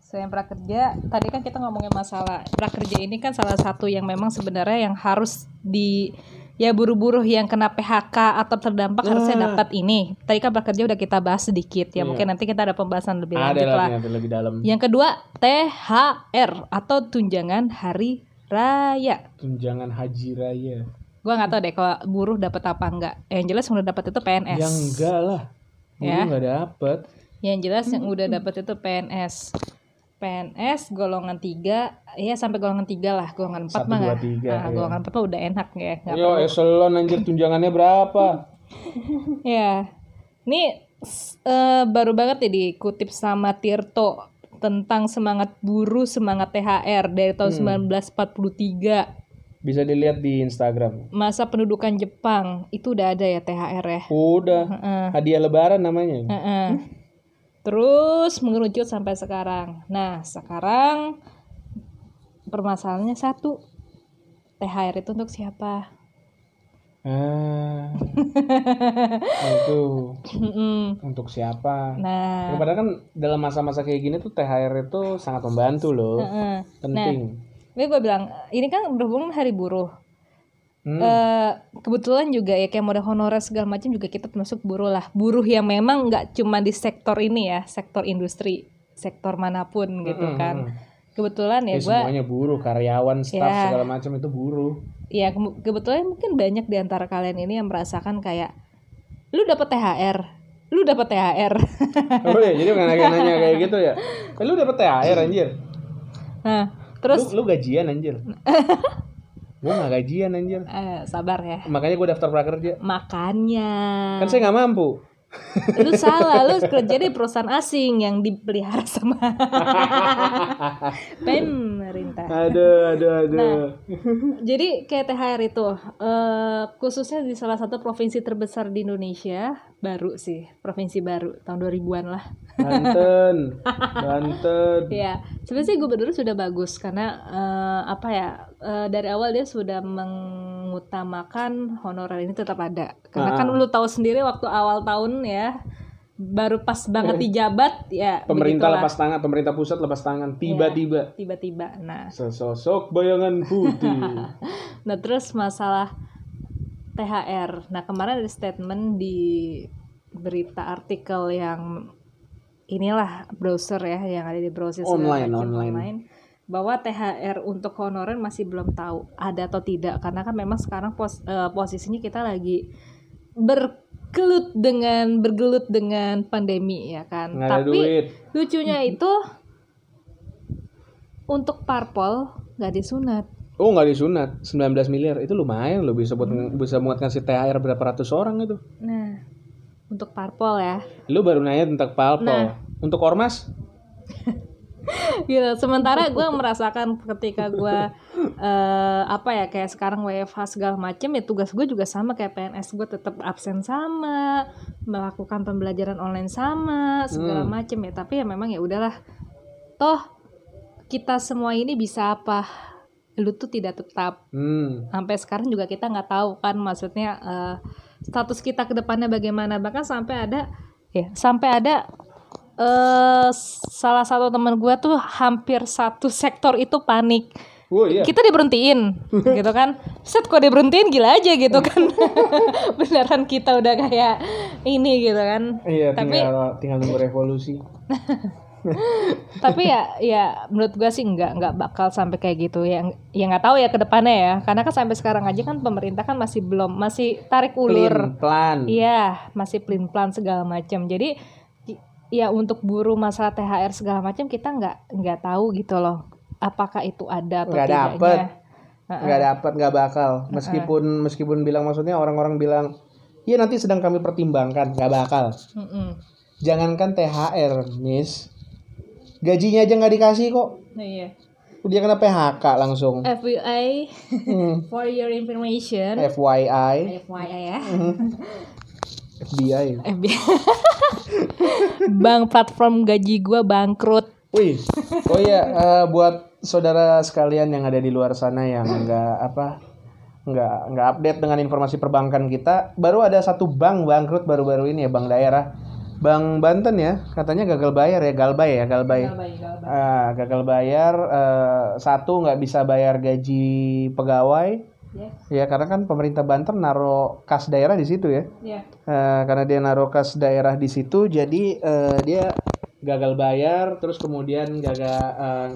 selain prakerja tadi kan kita ngomongin masalah prakerja ini kan salah satu yang memang sebenarnya yang harus di ya buruh-buruh yang kena PHK atau terdampak harusnya Ah. dapat ini tadi kan prakerja udah kita bahas sedikit ya Iya. mungkin nanti kita ada pembahasan lebih ada lanjut lah lebih dalam. yang kedua THR atau tunjangan hari raya Tunjangan haji raya. gua nggak tahu deh kalau buruh dapat apa enggak yang jelas yang udah dapat itu PNS Ya enggak lah. Buruh Ya. nggak dapet. Yang jelas yang udah dapet itu PNS. PNS golongan 3 ya sampai golongan 3 lah golongan 4 Satu, mah tiga, nah, iya. golongan 4 mah udah enak ya nggak Yo eselon anjir tunjangannya berapa? Ya, ini s- eh, baru banget nih dikutip sama Tirto tentang semangat buruh, semangat THR dari tahun 1943. Bisa dilihat di Instagram. Masa pendudukan Jepang itu udah ada ya THR ya. Udah. Heeh. Hadiah lebaran namanya. Heeh. Terus mengerucut sampai sekarang. Nah, sekarang permasalahannya satu. THR itu untuk siapa? Ah. itu untuk siapa? Nah, Ya, padahal kan dalam masa-masa kayak gini tuh THR itu sangat membantu loh. heeh. Penting. Tapi gue bilang, ini kan berhubungan hari buruh. Hmm. Eh, kebetulan juga ya kayak model honorer segala macam juga kita termasuk buruh lah. Buruh yang memang nggak cuma di sektor ini ya, sektor industri, sektor mana pun gitu Mm-mm. kan. Kebetulan ya Ya, gue, semuanya buruh, karyawan, staff Ya. segala macam itu buruh. Ya ke- kebetulan mungkin banyak di antara kalian ini yang merasakan kayak, lu dapat THR, lu dapat THR. Oh iya, jadi nggak nanya kayak gitu ya. Eh, lu dapet THR anjir. nah, terus Lu, lu gajian anjir. gua nggak gajian anjir. eh, sabar ya. Makanya gue daftar prakerja. Makanya. Kan saya nggak mampu. Lu salah lu kerja di perusahaan asing yang dipelihara sama pemerintah Aduh, aduh, aduh. Nah. jadi kayak THR itu eh, khususnya di salah satu provinsi terbesar di Indonesia baru sih provinsi baru tahun 2000-an lah Banten, Banten. ya sebenarnya gubernur sudah bagus karena eh, apa ya eh, dari awal dia sudah mengutamakan honorer ini tetap ada karena kan lu tahu sendiri waktu awal tahun ya baru pas banget dijabat ya Pemerintah begitulah. lepas tangan, pemerintah pusat lepas tangan tiba-tiba. tiba-tiba nah Sesosok bayangan putih. nah terus masalah THR nah kemarin ada statement di berita artikel yang inilah browser ya yang ada di browser Online, macam, online. Bahwa THR untuk honorer masih belum tahu ada atau tidak karena kan memang sekarang pos- eh, posisinya kita lagi bergelut dengan bergelut dengan pandemi ya kan Nggak tapi duit. lucunya itu untuk parpol nggak disunat Oh nggak disunat 19 miliar itu lumayan loh bisa buat bisa buat ngasih THR berapa ratus orang itu. nah untuk parpol ya Lu baru nanya tentang palpol. Nah. Untuk ormas? gitu. Sementara gue merasakan ketika gue eh, apa ya kayak sekarang WFH segala macem ya tugas gue juga sama kayak PNS gue tetap absen sama melakukan pembelajaran online sama segala Hmm. macem ya. Tapi ya memang ya udahlah. Toh kita semua ini bisa apa? Lu tuh tidak tetap. Hmm. sampai sekarang juga kita nggak tahu kan maksudnya eh, status kita ke depannya bagaimana. Bahkan sampai ada ya sampai ada eh salah satu teman gua tuh hampir satu sektor itu panik. Oh iya. kita diberhentiin gitu kan. Set kok diberhentiin? Gila aja gitu kan. Beneran kita udah kayak ini gitu kan. Iya, tapi tinggal tinggal nunggu revolusi. tapi ya ya menurut gua sih nggak nggak bakal sampai kayak gitu. Ya ya nggak tahu ya ke depannya ya. Karena kan sampai sekarang aja kan pemerintah kan masih belum masih tarik ulur. Pelan. iya masih pelin pelan segala macam. Jadi ya untuk buruh masalah THR segala macam kita nggak nggak tahu gitu loh apakah itu ada atau Nggak dapet. nggak dapat nggak bakal. Meskipun meskipun bilang maksudnya orang-orang bilang iya nanti sedang kami pertimbangkan. Nggak bakal. Mm-mm. jangankan THR miss. Gajinya aja nggak dikasih kok. Nah, iya. Dia kena PHK langsung. FYI Hmm, for your information. FYI FYI ya FBI FBI Bang platform gaji gua bangkrut. Wih, oh iya eh, buat saudara sekalian yang ada di luar sana yang nggak apa nggak nggak update dengan informasi perbankan kita, baru ada satu bank bangkrut baru-baru ini ya bank daerah, bank Banten ya katanya gagal bayar ya galbay ya galbay, Ah, gagal bayar eh, satu nggak bisa bayar gaji pegawai, Ya, ya karena kan pemerintah Banten naruh kas daerah di situ ya. ya. Eh, karena dia naruh kas daerah di situ jadi eh, dia gagal bayar terus kemudian gagal eh,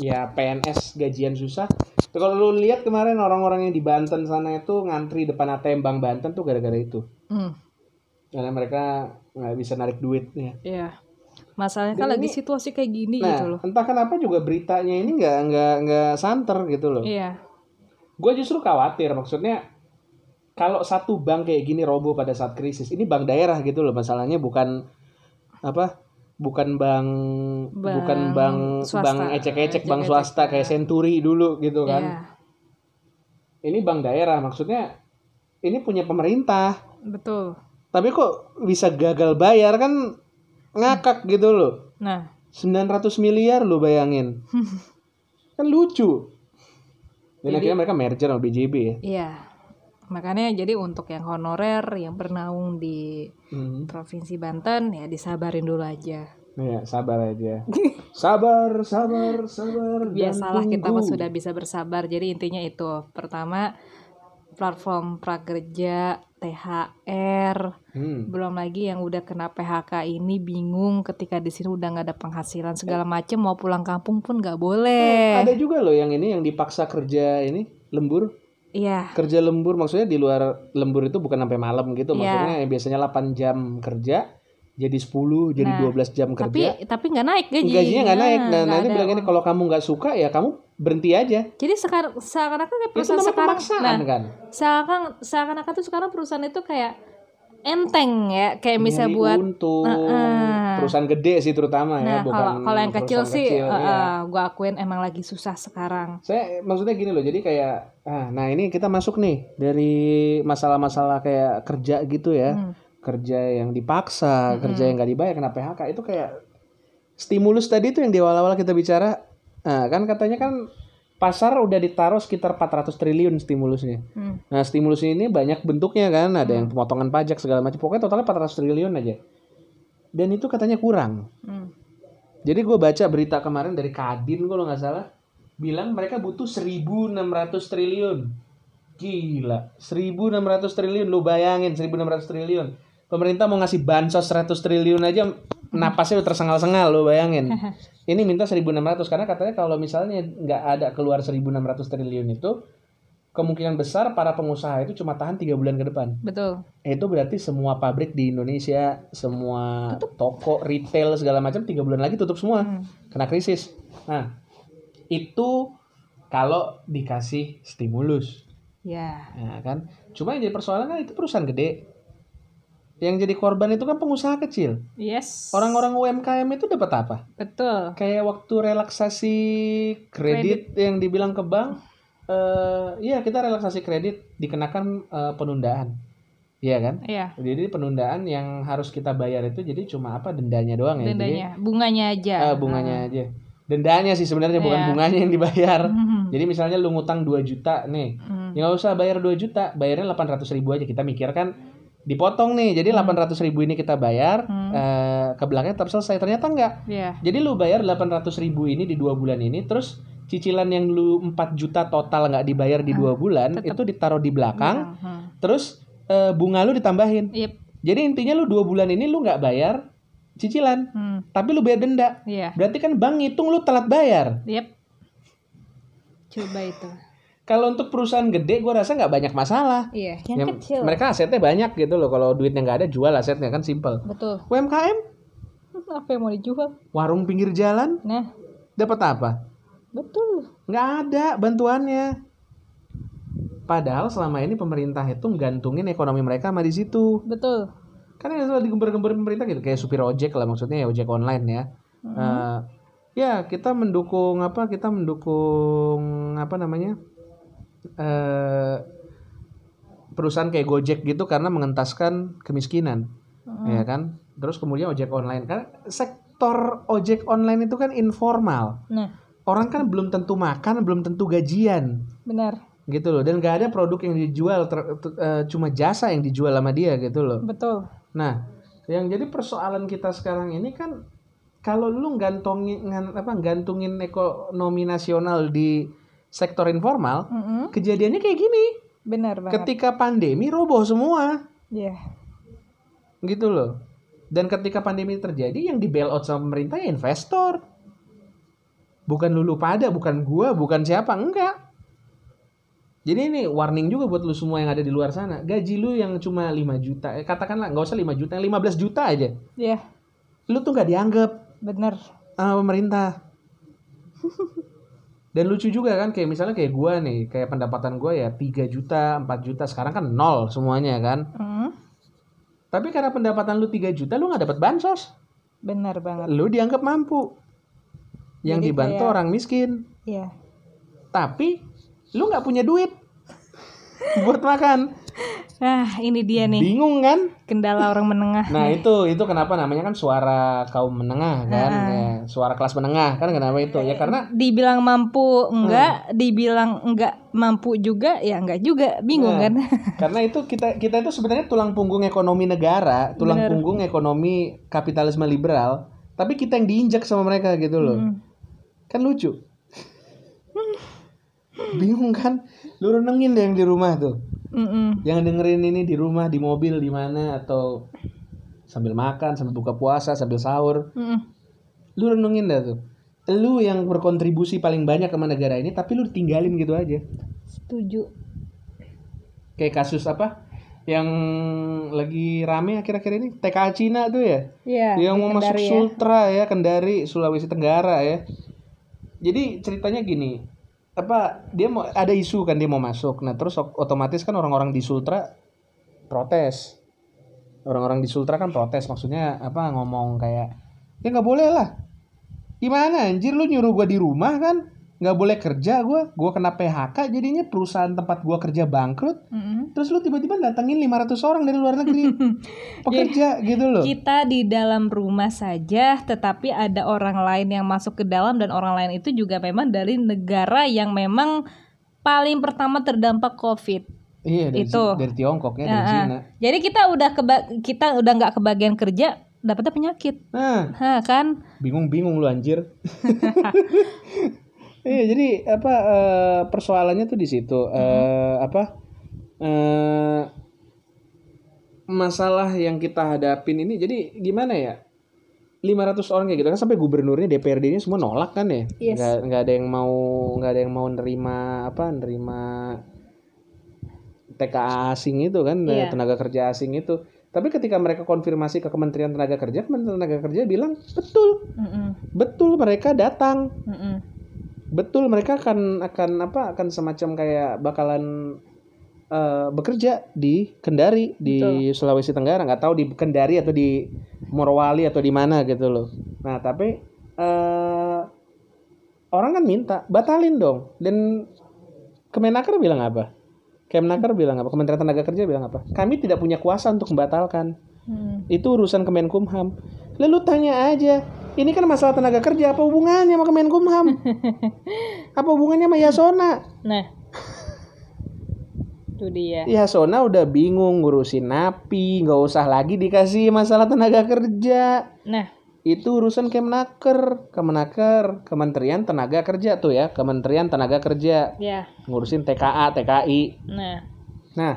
ya PNS gajian susah Tuh, kalau lu lihat kemarin orang-orang yang di Banten sana itu ngantri depan ATM Bank Banten tuh gara-gara itu Hmm, karena mereka nggak bisa narik duit ya ya. Masalahnya kan lagi situasi kayak gini nah gitu loh. entah kenapa juga beritanya ini nggak nggak nggak santer gitu loh Iya. Gue justru khawatir maksudnya kalau satu bank kayak gini roboh pada saat krisis ini bank daerah gitu loh masalahnya bukan apa bukan bank, Bank bukan bank swasta. bank ecek-ecek bank swasta kayak ya. Century dulu gitu kan Iya. ini bank daerah maksudnya ini punya pemerintah Betul. tapi kok bisa gagal bayar kan ngakak gitu loh Nah, 900 miliar lo bayangin kan lucu dan Jadi- akhirnya mereka merger sama BJB ya iya. Makanya jadi untuk yang honorer yang bernaung di Hmm. Provinsi Banten ya disabarin dulu aja. Ya, sabar aja. sabar, sabar, sabar. Biasalah kita mah sudah bisa bersabar. Jadi intinya itu. Pertama platform prakerja, THR, Hmm. belum lagi yang udah kena PHK ini bingung ketika di sini udah nggak ada penghasilan segala macem mau pulang kampung pun nggak boleh. Ada juga loh yang ini yang dipaksa kerja ini lembur. Iya, Kerja lembur maksudnya di luar lembur itu bukan sampai malam gitu. Iya. Maksudnya yang biasanya 8 jam kerja jadi 10, jadi Nah, 12 jam kerja. tapi tapi nggak naik gaji. Gajinya nggak naik. Nah, nanti bilang ini kalau kamu nggak suka ya kamu berhenti aja. Jadi sekarang seakan-akan kayak perusahaan sekarang, nah kan. seakan seakan-akan tuh sekarang perusahaan itu kayak enteng ya, kayak bisa Nyari buat untung. Heeh. Perusahaan gede sih terutama ya, Nah, bukan kalau kalau yang kecil perusahaan sih, kecil, iya. gue akuin emang lagi susah sekarang. Saya maksudnya gini loh, jadi kayak ah, nah ini kita masuk nih dari masalah-masalah kayak kerja gitu ya. Hmm. Kerja yang dipaksa, kerja yang nggak dibayar kena PHK itu kayak stimulus tadi itu yang di awal-awal kita bicara. Nah, kan katanya kan pasar udah ditaruh sekitar 400 triliun stimulusnya. Hmm. Nah, stimulus ini banyak bentuknya kan, ada yang pemotongan pajak segala macam. Pokoknya totalnya 400 triliun aja. Dan itu katanya kurang. Hmm. Jadi gue baca berita kemarin dari Kadin kalau nggak salah bilang mereka butuh 1.600 triliun. Gila, 1.600 triliun lu bayangin 1.600 triliun. Pemerintah mau ngasih bansos 100 triliun aja napasnya udah tersengal-sengal lu bayangin. Ini minta 1.600 karena katanya kalau misalnya nggak ada keluar 1.600 triliun itu kemungkinan besar para pengusaha itu cuma tahan tiga bulan ke depan. Betul. Itu berarti semua pabrik di Indonesia, semua toko, retail segala macam tiga bulan lagi tutup semua, Hmm. kena krisis. Nah, itu kalau dikasih stimulus, Ya. ya kan? Cuma yang jadi persoalan kan itu perusahaan gede. Yang jadi korban itu kan pengusaha kecil. Yes. Orang-orang UMKM itu dapat apa? Betul. Kayak waktu relaksasi kredit, yang dibilang ke bank, eh iya kita relaksasi kredit dikenakan eh, penundaan, iya kan? Iya. Jadi penundaan yang harus kita bayar itu jadi cuma apa dendanya doang ya. Jadi, Dendanya, bunganya aja. eh, bunganya aja. Dendanya sih sebenarnya bukan Iya. bunganya yang dibayar. Hmm. Jadi misalnya lu ngutang 2 juta nih, Hmm. ya nggak usah bayar 2 juta, bayarnya 800 ribu aja. Kita mikir kan dipotong nih, jadi 800 ribu ini kita bayar, Hmm. eh, ke belakangnya tetap selesai. Ternyata enggak. Iya. Jadi lu bayar 800 ribu ini di dua bulan ini, terus cicilan yang lu 4 juta total nggak dibayar di dua bulan, tetep. itu ditaruh di belakang, Hmm. terus eh, bunga lu ditambahin. Yep. Jadi intinya lu dua bulan ini lu nggak bayar cicilan, Hmm. tapi lu bayar denda. Iya. Berarti kan bank ngitung lu telat bayar. Yep. Coba itu. Kalau untuk perusahaan gede, gue rasa nggak banyak masalah. Iya, yang Yang- kecil. mereka asetnya banyak gitu loh. Kalau duitnya nggak ada, jual asetnya kan simple. Betul. UMKM, Apa yang mau dijual? warung pinggir jalan, Nah, dapat apa? betul. nggak ada bantuannya. Padahal selama ini pemerintah itu gantungin ekonomi mereka sama di situ. Betul. Kan yang selalu digembar-gembar pemerintah gitu kayak supir ojek lah maksudnya ya ojek online ya. Eh, ya kita mendukung apa? Kita mendukung apa namanya? Eh perusahaan kayak Gojek gitu karena mengentaskan kemiskinan, ya kan? Terus kemudian ojek online kan sektor ojek online itu kan informal Nah, orang kan belum tentu makan, belum tentu gajian, benar. gitu loh. Dan gak ada produk yang dijual, ter- ter- eh, cuma jasa yang dijual sama dia, gitu loh. Betul. Nah, yang jadi persoalan kita sekarang ini kan, kalau lu gantungin, apa, gantungin ekonomi nasional di sektor informal, Mm-mm. kejadiannya kayak gini. Benar banget. Ketika pandemi roboh semua, Iya. gitu loh. Dan ketika pandemi terjadi, yang di bailout sama pemerintah ya investor. Bukan lulu pada, bukan gua, bukan siapa, enggak. Jadi ini warning juga buat lu semua yang ada di luar sana. Gaji lu yang cuma 5 juta, eh, katakanlah nggak usah 5 juta, yang 15 juta aja. Iya. Lu tuh nggak dianggap. bener sama pemerintah. Dan lucu juga kan kayak misalnya kayak gua nih, kayak pendapatan gua ya 3 juta, 4 juta, sekarang kan nol semuanya kan. Hmm, Tapi karena pendapatan lu 3 juta lu nggak dapat bansos. bener banget Lu dianggap mampu. Yang Jadi dibantu kayak- orang miskin. Iya Tapi lu nggak punya duit buat makan. Nah ini dia nih Bingung kan? kendala orang menengah Nah itu itu kenapa namanya kan suara kaum menengah kan, ya, suara kelas menengah kan kenapa itu ya karena dibilang mampu enggak dibilang enggak mampu juga ya enggak juga bingung Nah, kan karena itu kita kita itu sebenarnya tulang punggung ekonomi negara, tulang punggung ekonomi kapitalisme liberal, tapi kita yang diinjak sama mereka gitu loh. Hmm. Kan lucu. Bingung kan? Lu renengin deh yang di rumah tuh. Mm-mm. Yang dengerin ini di rumah, di mobil, di mana atau sambil makan, sambil buka puasa, sambil sahur. Mm-mm. Lu renungin dah tuh. Lu yang berkontribusi paling banyak sama negara ini tapi lu tinggalin gitu aja. setuju Kayak kasus apa? Yang lagi rame akhir-akhir ini TKA Cina tuh ya. Iya yang mau masuk ya. Sultra ya, Kendari, Sulawesi Tenggara ya. Jadi ceritanya gini, apa dia mau ada isu kan dia mau masuk. Nah, terus ot- otomatis kan orang-orang di Sultra protes. Orang-orang di Sultra kan protes maksudnya apa ngomong kayak ya nggak boleh lah. Gimana anjir lu nyuruh gua di rumah kan? Nggak boleh kerja gua, gua kena PHK jadinya perusahaan tempat gua kerja bangkrut. Mm-mm. Terus lu tiba-tiba datengin 500 orang dari luar negeri pekerja gitu loh. kita di dalam rumah saja tetapi ada orang lain yang masuk ke dalam dan orang lain itu juga memang dari negara yang memang paling pertama terdampak covid Iya dari, Itu. dari Tiongkok ya, dari Nah, Cina. jadi kita udah keba- kita udah nggak kebagian kerja dapetnya penyakit Nah, Hah, kan bingung-bingung lu anjir. Iya, jadi apa eh, persoalannya tuh di situ. Eh, apa eh, masalah yang kita hadapin ini jadi gimana ya? 500 orang kayak gitu kan sampai gubernurnya DPRD-nya semua nolak kan ya? Yes. Nggak, nggak ada yang mau nggak ada yang mau nerima apa? Nerima TKA asing itu kan, Iya. tenaga kerja asing itu. Tapi ketika mereka konfirmasi ke Kementerian Tenaga Kerja, Kementerian Tenaga Kerja bilang, "Betul, Mm-mm. betul mereka datang Mm-mm. Betul mereka akan akan apa akan semacam kayak bakalan eh, bekerja di Kendari di Sulawesi Tenggara. Nggak tahu di Kendari atau di Morowali atau di mana gitu loh. Nah tapi eh, orang kan minta batalin dong. Dan Kemenaker bilang apa? Kemenaker bilang apa? Kementerian Tenaga Kerja bilang apa? Kami tidak punya kuasa untuk membatalkan. Mm. itu urusan Kemenkumham. Lalu tanya aja, ini kan masalah tenaga kerja apa hubungannya sama Kemenkumham? apa hubungannya sama Yasona? nah itu dia Yasona udah bingung ngurusin napi, nggak usah lagi dikasih masalah tenaga kerja. nah Itu urusan Kemenaker, Kemenaker, Kementerian Tenaga Kerja tuh ya, Kementerian Tenaga Kerja ya ngurusin TKA, TKI. nah Nah,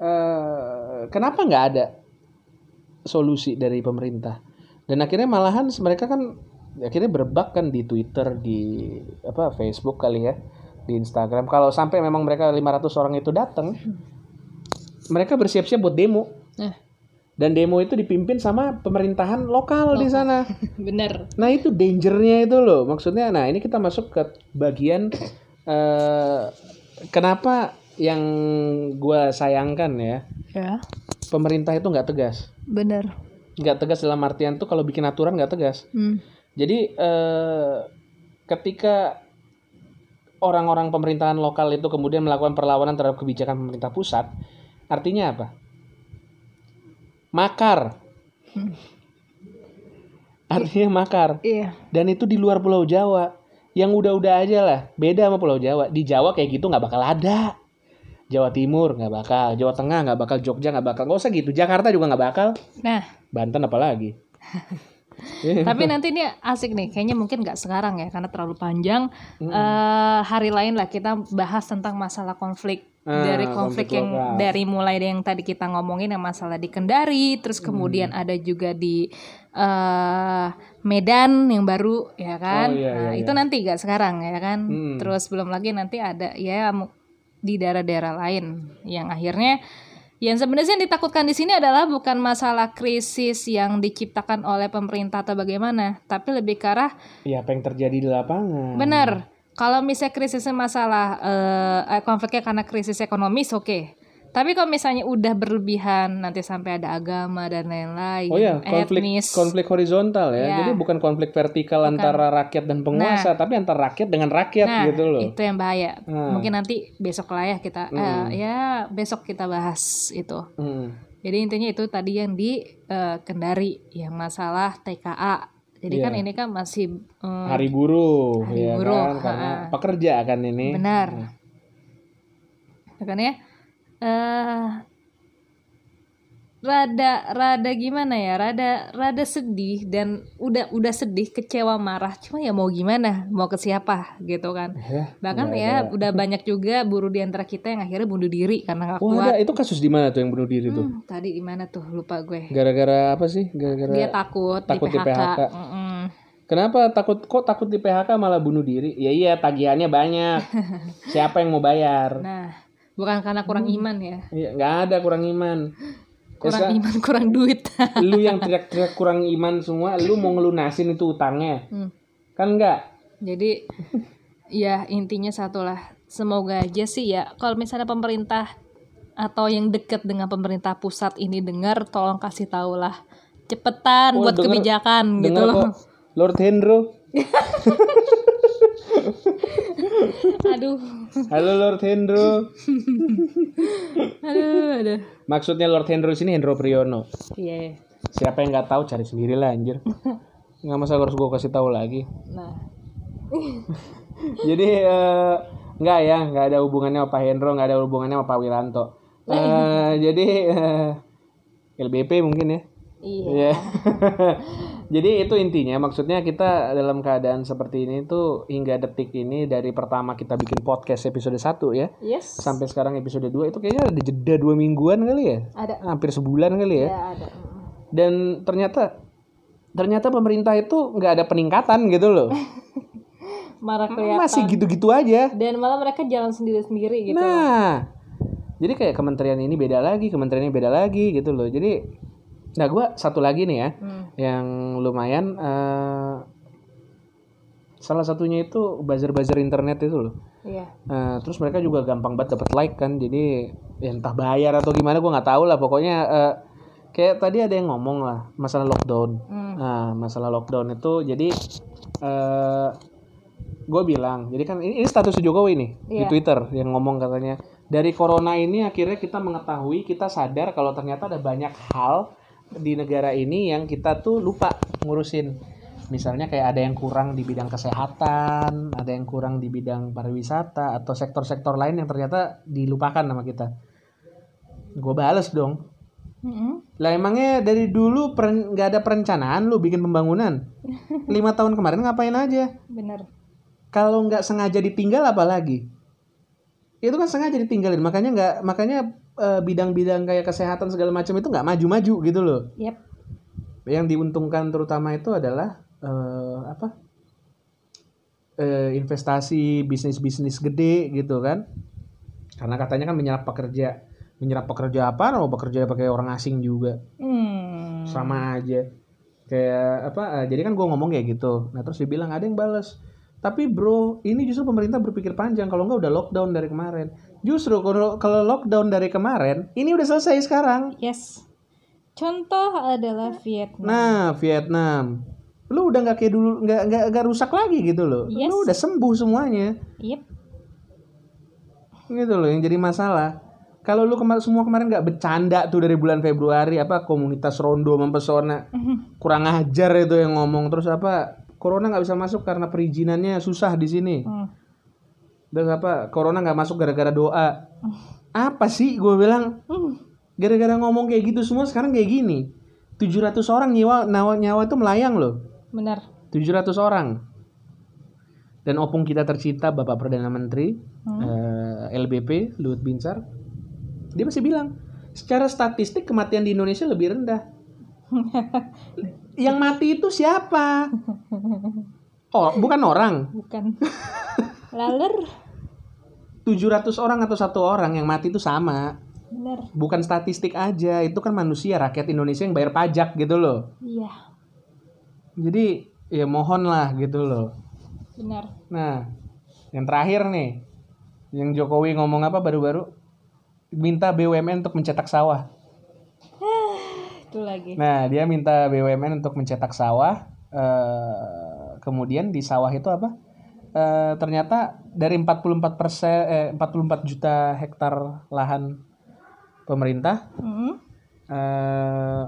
eh, kenapa nggak ada solusi dari pemerintah? Dan akhirnya malahan mereka kan akhirnya berebak kan di Twitter, di apa Facebook kali ya, di Instagram. Kalau sampai memang mereka 500 orang itu datang, mereka bersiap-siap buat demo. nah Dan demo itu dipimpin sama pemerintahan lokal di sana. bener Nah itu dangernya itu loh maksudnya. Nah ini kita masuk ke bagian eh kenapa yang gua sayangkan ya ya pemerintah itu nggak tegas, bener nggak tegas dalam artian tuh kalau bikin aturan nggak tegas. Hmm. Jadi eh ketika orang-orang pemerintahan lokal itu kemudian melakukan perlawanan terhadap kebijakan pemerintah pusat, artinya apa? Makar. Artinya makar. iya Dan itu di luar Pulau Jawa. Yang udah-udah aja lah. Beda sama Pulau Jawa. Di Jawa kayak gitu nggak bakal ada. Jawa Timur nggak bakal. Jawa Tengah nggak bakal. Jogja nggak bakal. Nggak usah gitu. Jakarta juga nggak bakal. nah Banten apalagi. Tapi nanti ini asik nih, kayaknya mungkin nggak sekarang ya, karena terlalu panjang. Eh, hari lain lah kita bahas tentang masalah konflik Ah, dari konflik, konflik yang lokal. dari mulai yang tadi kita ngomongin yang masalah di Kendari, terus Hmm. kemudian ada juga di eh, Medan yang baru, ya kan? Oh, iya, nah iya, itu nanti nggak sekarang ya kan? Hmm. Terus belum lagi nanti ada ya di daerah-daerah lain yang akhirnya Yang sebenarnya yang ditakutkan di sini adalah bukan masalah krisis yang diciptakan oleh pemerintah atau bagaimana, tapi lebih ke arah Ya apa yang terjadi di lapangan? benar. Kalau misalnya krisisnya masalah eh, konfliknya karena krisis ekonomis, oke. Tapi kalau misalnya udah berlebihan, nanti sampai ada agama dan lain-lain, Oh ya, konflik etnis, konflik horizontal ya. Ya. Jadi bukan konflik vertikal antara rakyat dan penguasa, tapi antara rakyat dengan rakyat nah gitu loh. itu yang bahaya. Hmm. Mungkin nanti besok lah ya kita, eh, ya besok kita bahas itu. Hmm. Jadi intinya itu tadi yang di eh, Kendari yang masalah TKA. Jadi kan ini kan masih eh, Hari buruh, Hari ya buruh, kan? Karena pekerja kan ini. benar. Makanya eh rada rada gimana ya? Rada rada sedih dan udah udah sedih, kecewa, marah. Cuma ya mau gimana? Mau ke siapa gitu kan? Ya, Bahkan ya udah banyak juga buruh di antara kita yang akhirnya bunuh diri karena Wah, kuat. ada itu kasus di mana tuh yang bunuh diri tuh? Hmm, tadi di mana tuh? Lupa gue. Gara-gara apa sih? Gara-gara Dia takut, takut di di PHK. PHK. Mm-mm. Kenapa takut kok takut di PHK malah bunuh diri? Ya iya, tagihannya banyak. Siapa yang mau bayar? Nah, bukan karena kurang Hmm. iman ya. Iya, nggak ada kurang iman. Kurang sa- iman, kurang duit. lu yang teriak-teriak kurang iman semua, lu mau ngelunasin itu utangnya. Hmm. Kan enggak? Jadi ya intinya satu lah. Semoga aja sih ya kalau misalnya pemerintah atau yang deket dengan pemerintah pusat ini dengar tolong kasih tahu lah cepetan Oh, buat denger- kebijakan gitu Dengar loh. kok Lord Hendro. Aduh. Halo Lord Hendro. Aduh, aduh. Maksudnya Lord Hendro sini Hendro Priyono. Iya. Siapa yang nggak tahu cari sendiri lah anjir. Nggak masa harus gue kasih tahu lagi. Nah, Jadi eh, nggak ya, nggak ada hubungannya sama Pak Hendro, nggak ada hubungannya sama Pak Wiranto. Eh, jadi eh, LBP mungkin ya. iya. Iya. Jadi itu intinya maksudnya kita dalam keadaan seperti ini tuh hingga detik ini dari pertama kita bikin podcast episode 1 ya Yes. sampai sekarang episode 2 itu kayaknya ada jeda dua mingguan kali ya Ada. hampir sebulan kali ya Ya, ada. dan ternyata ternyata pemerintah itu nggak ada peningkatan gitu loh Marah kelihatan. masih gitu-gitu aja Dan malah mereka jalan sendiri-sendiri gitu. Nah, jadi kayak kementerian ini beda lagi, kementerian ini beda lagi gitu loh. Jadi, nah gue satu lagi nih ya, Hmm. yang lumayan eh, salah satunya itu buzzer-buzzer internet itu loh. Iya. Eh, terus mereka juga gampang banget dapat like kan, jadi ya entah bayar atau gimana gue nggak tahu lah. Pokoknya eh, kayak tadi ada yang ngomong lah masalah lockdown. Hmm. Nah, masalah lockdown itu jadi eh gue bilang, jadi kan ini, ini status Jokowi nih di Iya. Twitter yang ngomong katanya dari corona ini akhirnya kita mengetahui, kita sadar kalau ternyata ada banyak hal di negara ini yang kita tuh lupa ngurusin. Misalnya kayak ada yang kurang di bidang kesehatan, ada yang kurang di bidang pariwisata atau sektor-sektor lain yang ternyata dilupakan sama kita. Gue bales dong, Mm-mm. lah emangnya dari dulu nggak ada perencanaan lu bikin pembangunan? Lima tahun kemarin ngapain aja? Bener. Kalau nggak sengaja ditinggal apa lagi? Itu kan sengaja ditinggalin, makanya nggak makanya bidang-bidang kayak kesehatan segala macam itu nggak maju-maju gitu loh. Yep. Yang diuntungkan terutama itu adalah eh, apa? Eh, investasi bisnis-bisnis gede gitu kan? Karena katanya kan menyerap pekerja, menyerap pekerja apa? Mau bekerja pakai orang asing juga. Hmm. sama aja kayak apa eh, jadi kan gue ngomong kayak gitu nah terus dibilang ada yang balas tapi bro ini justru pemerintah berpikir panjang kalau nggak udah lockdown dari kemarin. Justru kalau kalau lockdown dari kemarin ini udah selesai sekarang. Yes. Contoh adalah Vietnam. nah Vietnam. Lu udah nggak kayak dulu nggak nggak nggak rusak lagi gitu loh. Yes. lu udah sembuh semuanya. Yep. gitu loh yang jadi masalah. Kalau lu kemarin semua kemarin nggak bercanda tuh dari bulan Februari apa komunitas rondo mempesona. Kurang ajar itu yang ngomong. Terus apa corona nggak bisa masuk karena perizinannya susah di sini. Hmm. terus apa corona nggak masuk gara-gara doa. Apa sih gue bilang? Gara-gara ngomong kayak gitu semua sekarang kayak gini. 700 orang nyawa nyawa nyawa itu melayang loh. Benar. 700 orang. Dan opung kita tercinta Bapak Perdana Menteri eh, LBP Luhut Binsar dia masih bilang secara statistik kematian di Indonesia lebih rendah yang mati itu siapa? Oh bukan orang? Bukan. Laler. 700 orang atau satu orang yang mati itu sama. Bener. Bukan statistik aja itu kan manusia rakyat Indonesia yang bayar pajak gitu loh. Iya. Jadi ya mohon lah gitu loh. Benar nah yang terakhir nih yang Jokowi ngomong apa baru-baru? Minta BUMN untuk mencetak sawah itu lagi. Nah dia minta BUMN untuk mencetak sawah. Eh, kemudian di sawah itu apa? Eh, ternyata dari 44 persen eh, 44 juta hektar lahan pemerintah Mm. eh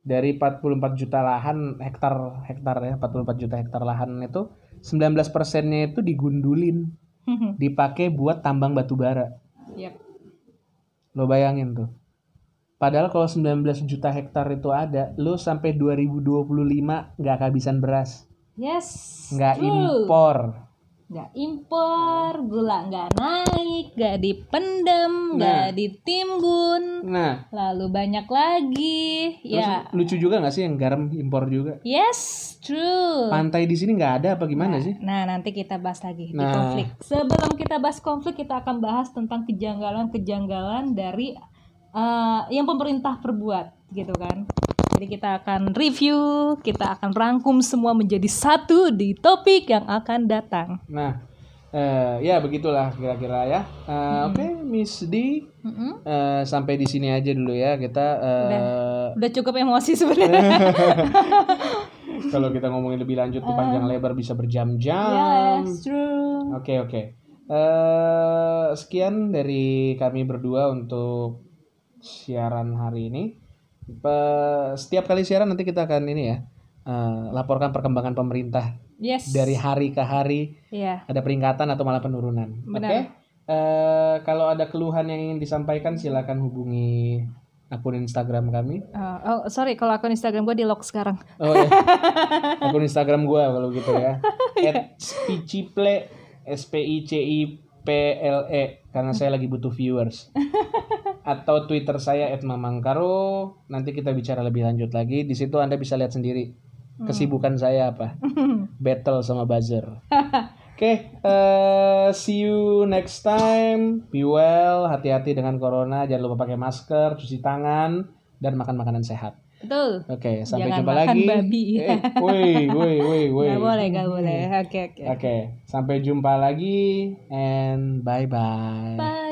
dari 44 juta lahan hektar hektar ya 44 juta hektar lahan itu 19 persennya itu digundulin. Dipakai buat tambang batu bara. Yap. lo bayangin tuh padahal kalau 19 juta hektar itu ada lo sampai 2025 nggak kehabisan beras. Yes nggak impor. Nggak impor gula nggak naik nggak dipendem nggak ditimbun. Nah. Lalu banyak lagi terus ya. lucu juga nggak sih yang garam impor juga? Yes true. Pantai di sini nggak ada apa gimana sih? Nah, nanti kita bahas lagi di Nah. konflik. Sebelum kita bahas konflik, kita akan bahas tentang kejanggalan-kejanggalan dari eh, yang pemerintah perbuat, gitu kan. Jadi kita akan review, kita akan rangkum semua menjadi satu di topik yang akan datang. Nah, eh, ya begitulah kira-kira ya. Eh, Oke, Miss D, Mm-mm. eh, sampai di sini aja dulu ya kita. eh, Udah cukup emosi sebenarnya. kalau kita ngomongin lebih lanjut tuh panjang lebar bisa berjam-jam. yes, true. Oke oke. Eh, sekian dari kami berdua untuk siaran hari ini. Setiap kali siaran nanti kita akan ini ya. eh, laporkan perkembangan pemerintah Yes. dari hari ke hari Iya. ada peningkatan atau malah penurunan. Oke. Benar. Eh, kalau ada keluhan yang ingin disampaikan silakan hubungi akun Instagram kami. Oh, oh, sorry kalau akun Instagram gue di lock sekarang. Oh ya. akun Instagram gua kalau gitu ya. @spiciple S P I C I P L E karena saya lagi butuh viewers. Atau Twitter saya @mamangkaro. Nanti kita bicara lebih lanjut lagi. Di situ Anda bisa lihat sendiri kesibukan saya apa. Battle sama buzzer. Oke, eh, see you next time. Be well, hati-hati dengan corona. Jangan lupa pakai masker, cuci tangan, dan makan makanan sehat. Betul. Oke, sampai Jangan jumpa makan lagi. babi. Eh, woi, woi, woi, woi. Gak boleh, gak boleh. Oke, oke. Oke, sampai jumpa lagi and bye bye. Bye.